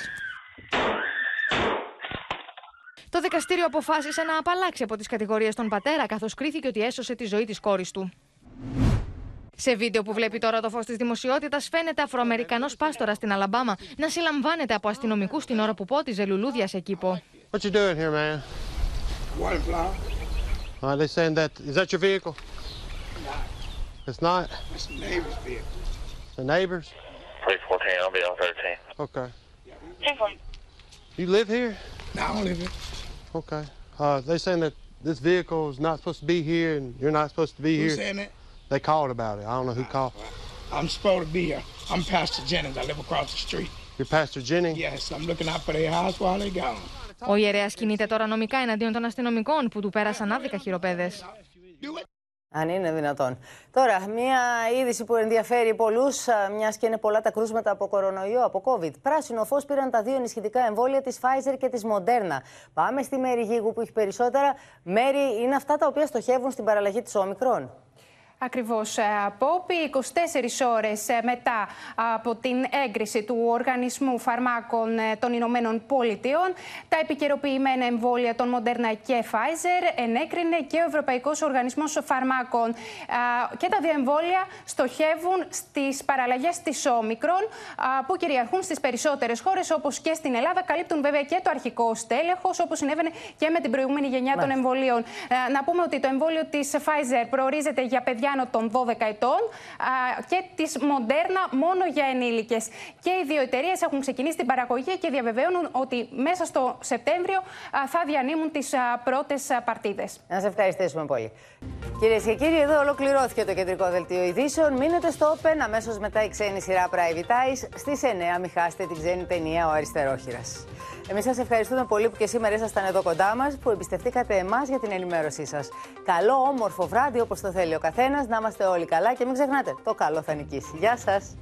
Το δικαστήριο αποφάσισε να απαλλάξει από τις κατηγορίες των πατέρα, καθώς κρίθηκε ότι έσωσε τη ζωή της κόρης του. Σε βίντεο που βλέπει τώρα το φω τη δημοσιότητα, φαίνεται Αφροαμερικανό πάστορα στην Αλαμπάμα να συλλαμβάνεται από αστυνομικού την ώρα που πότιζε λουλούδια σε κήπο. What you doing here, man? Water flower. All right, they saying that is that your vehicle? It's not. It's the neighbor's vehicle. The neighbors. 314, I'll be on 13. Okay. You live here? No, I don't live here. Okay. Uh, they saying that this vehicle is not supposed to be here, and you're not supposed to be Who's here. saying that? They called about it. I don't know who called. I'm supposed to be here. I'm Pastor Jennings. I live across the street. You're Pastor Jennings; Yes, I'm looking out for their house while they gone. Ο ιερέας κινείται τώρα νομικά εναντίον των αστυνομικών που του πέρασαν άδικα χειροπέδες. Αν είναι δυνατόν. Τώρα, μία είδηση που ενδιαφέρει πολλούς, μιας και είναι πολλά τα κρούσματα από κορονοϊό, από COVID. Πράσινο φως πήραν τα δύο ενισχυτικά εμβόλια της Pfizer και της Moderna. Πάμε στη Μέρη Γίγου που έχει περισσότερα. Μέρη, είναι αυτά τα οποία στοχεύουν στην παραλλαγή της Όμικρον. Ακριβώς, Πόπη, 24 ώρες ε, μετά από την έγκριση του Οργανισμού Φαρμάκων ε, των Ηνωμένων Πολιτειών, τα επικαιροποιημένα εμβόλια των Moderna και Pfizer ενέκρινε και ο Ευρωπαϊκός Οργανισμός Φαρμάκων. Και τα δύο εμβόλια στοχεύουν στις παραλλαγές της Όμικρον, που κυριαρχούν στις περισσότερες χώρες, όπως και στην Ελλάδα. Καλύπτουν βέβαια και το αρχικό στέλεχος, όπως συνέβαινε και με την προηγούμενη γενιά των εμβολίων. Να πούμε ότι το εμβόλιο της Pfizer προορίζεται για παιδιά άνω των 12 ετών και της Moderna μόνο για ενήλικες. Και οι δύο εταιρείες έχουν ξεκινήσει την παραγωγή και διαβεβαίωνουν ότι μέσα στο Σεπτέμβριο θα διανύμουν τις πρώτες παρτίδες. Να σε ευχαριστήσουμε πολύ. Κυρίες και κύριοι, εδώ ολοκληρώθηκε το κεντρικό δελτίο ειδήσεων. Μείνετε στο Open αμέσως μετά η ξένη σειρά Private Eyes. Στις 9 μην χάσετε την ξένη ταινία Ο Αριστερόχειρας. Εμείς σας ευχαριστούμε πολύ που και σήμερα ήσασταν εδώ κοντά μας, που εμπιστευτήκατε εμάς για την ενημέρωσή σας. Καλό, όμορφο βράδυ όπως το θέλει ο καθένας, να είμαστε όλοι καλά και μην ξεχνάτε, το καλό θα νικήσει. Γεια σας.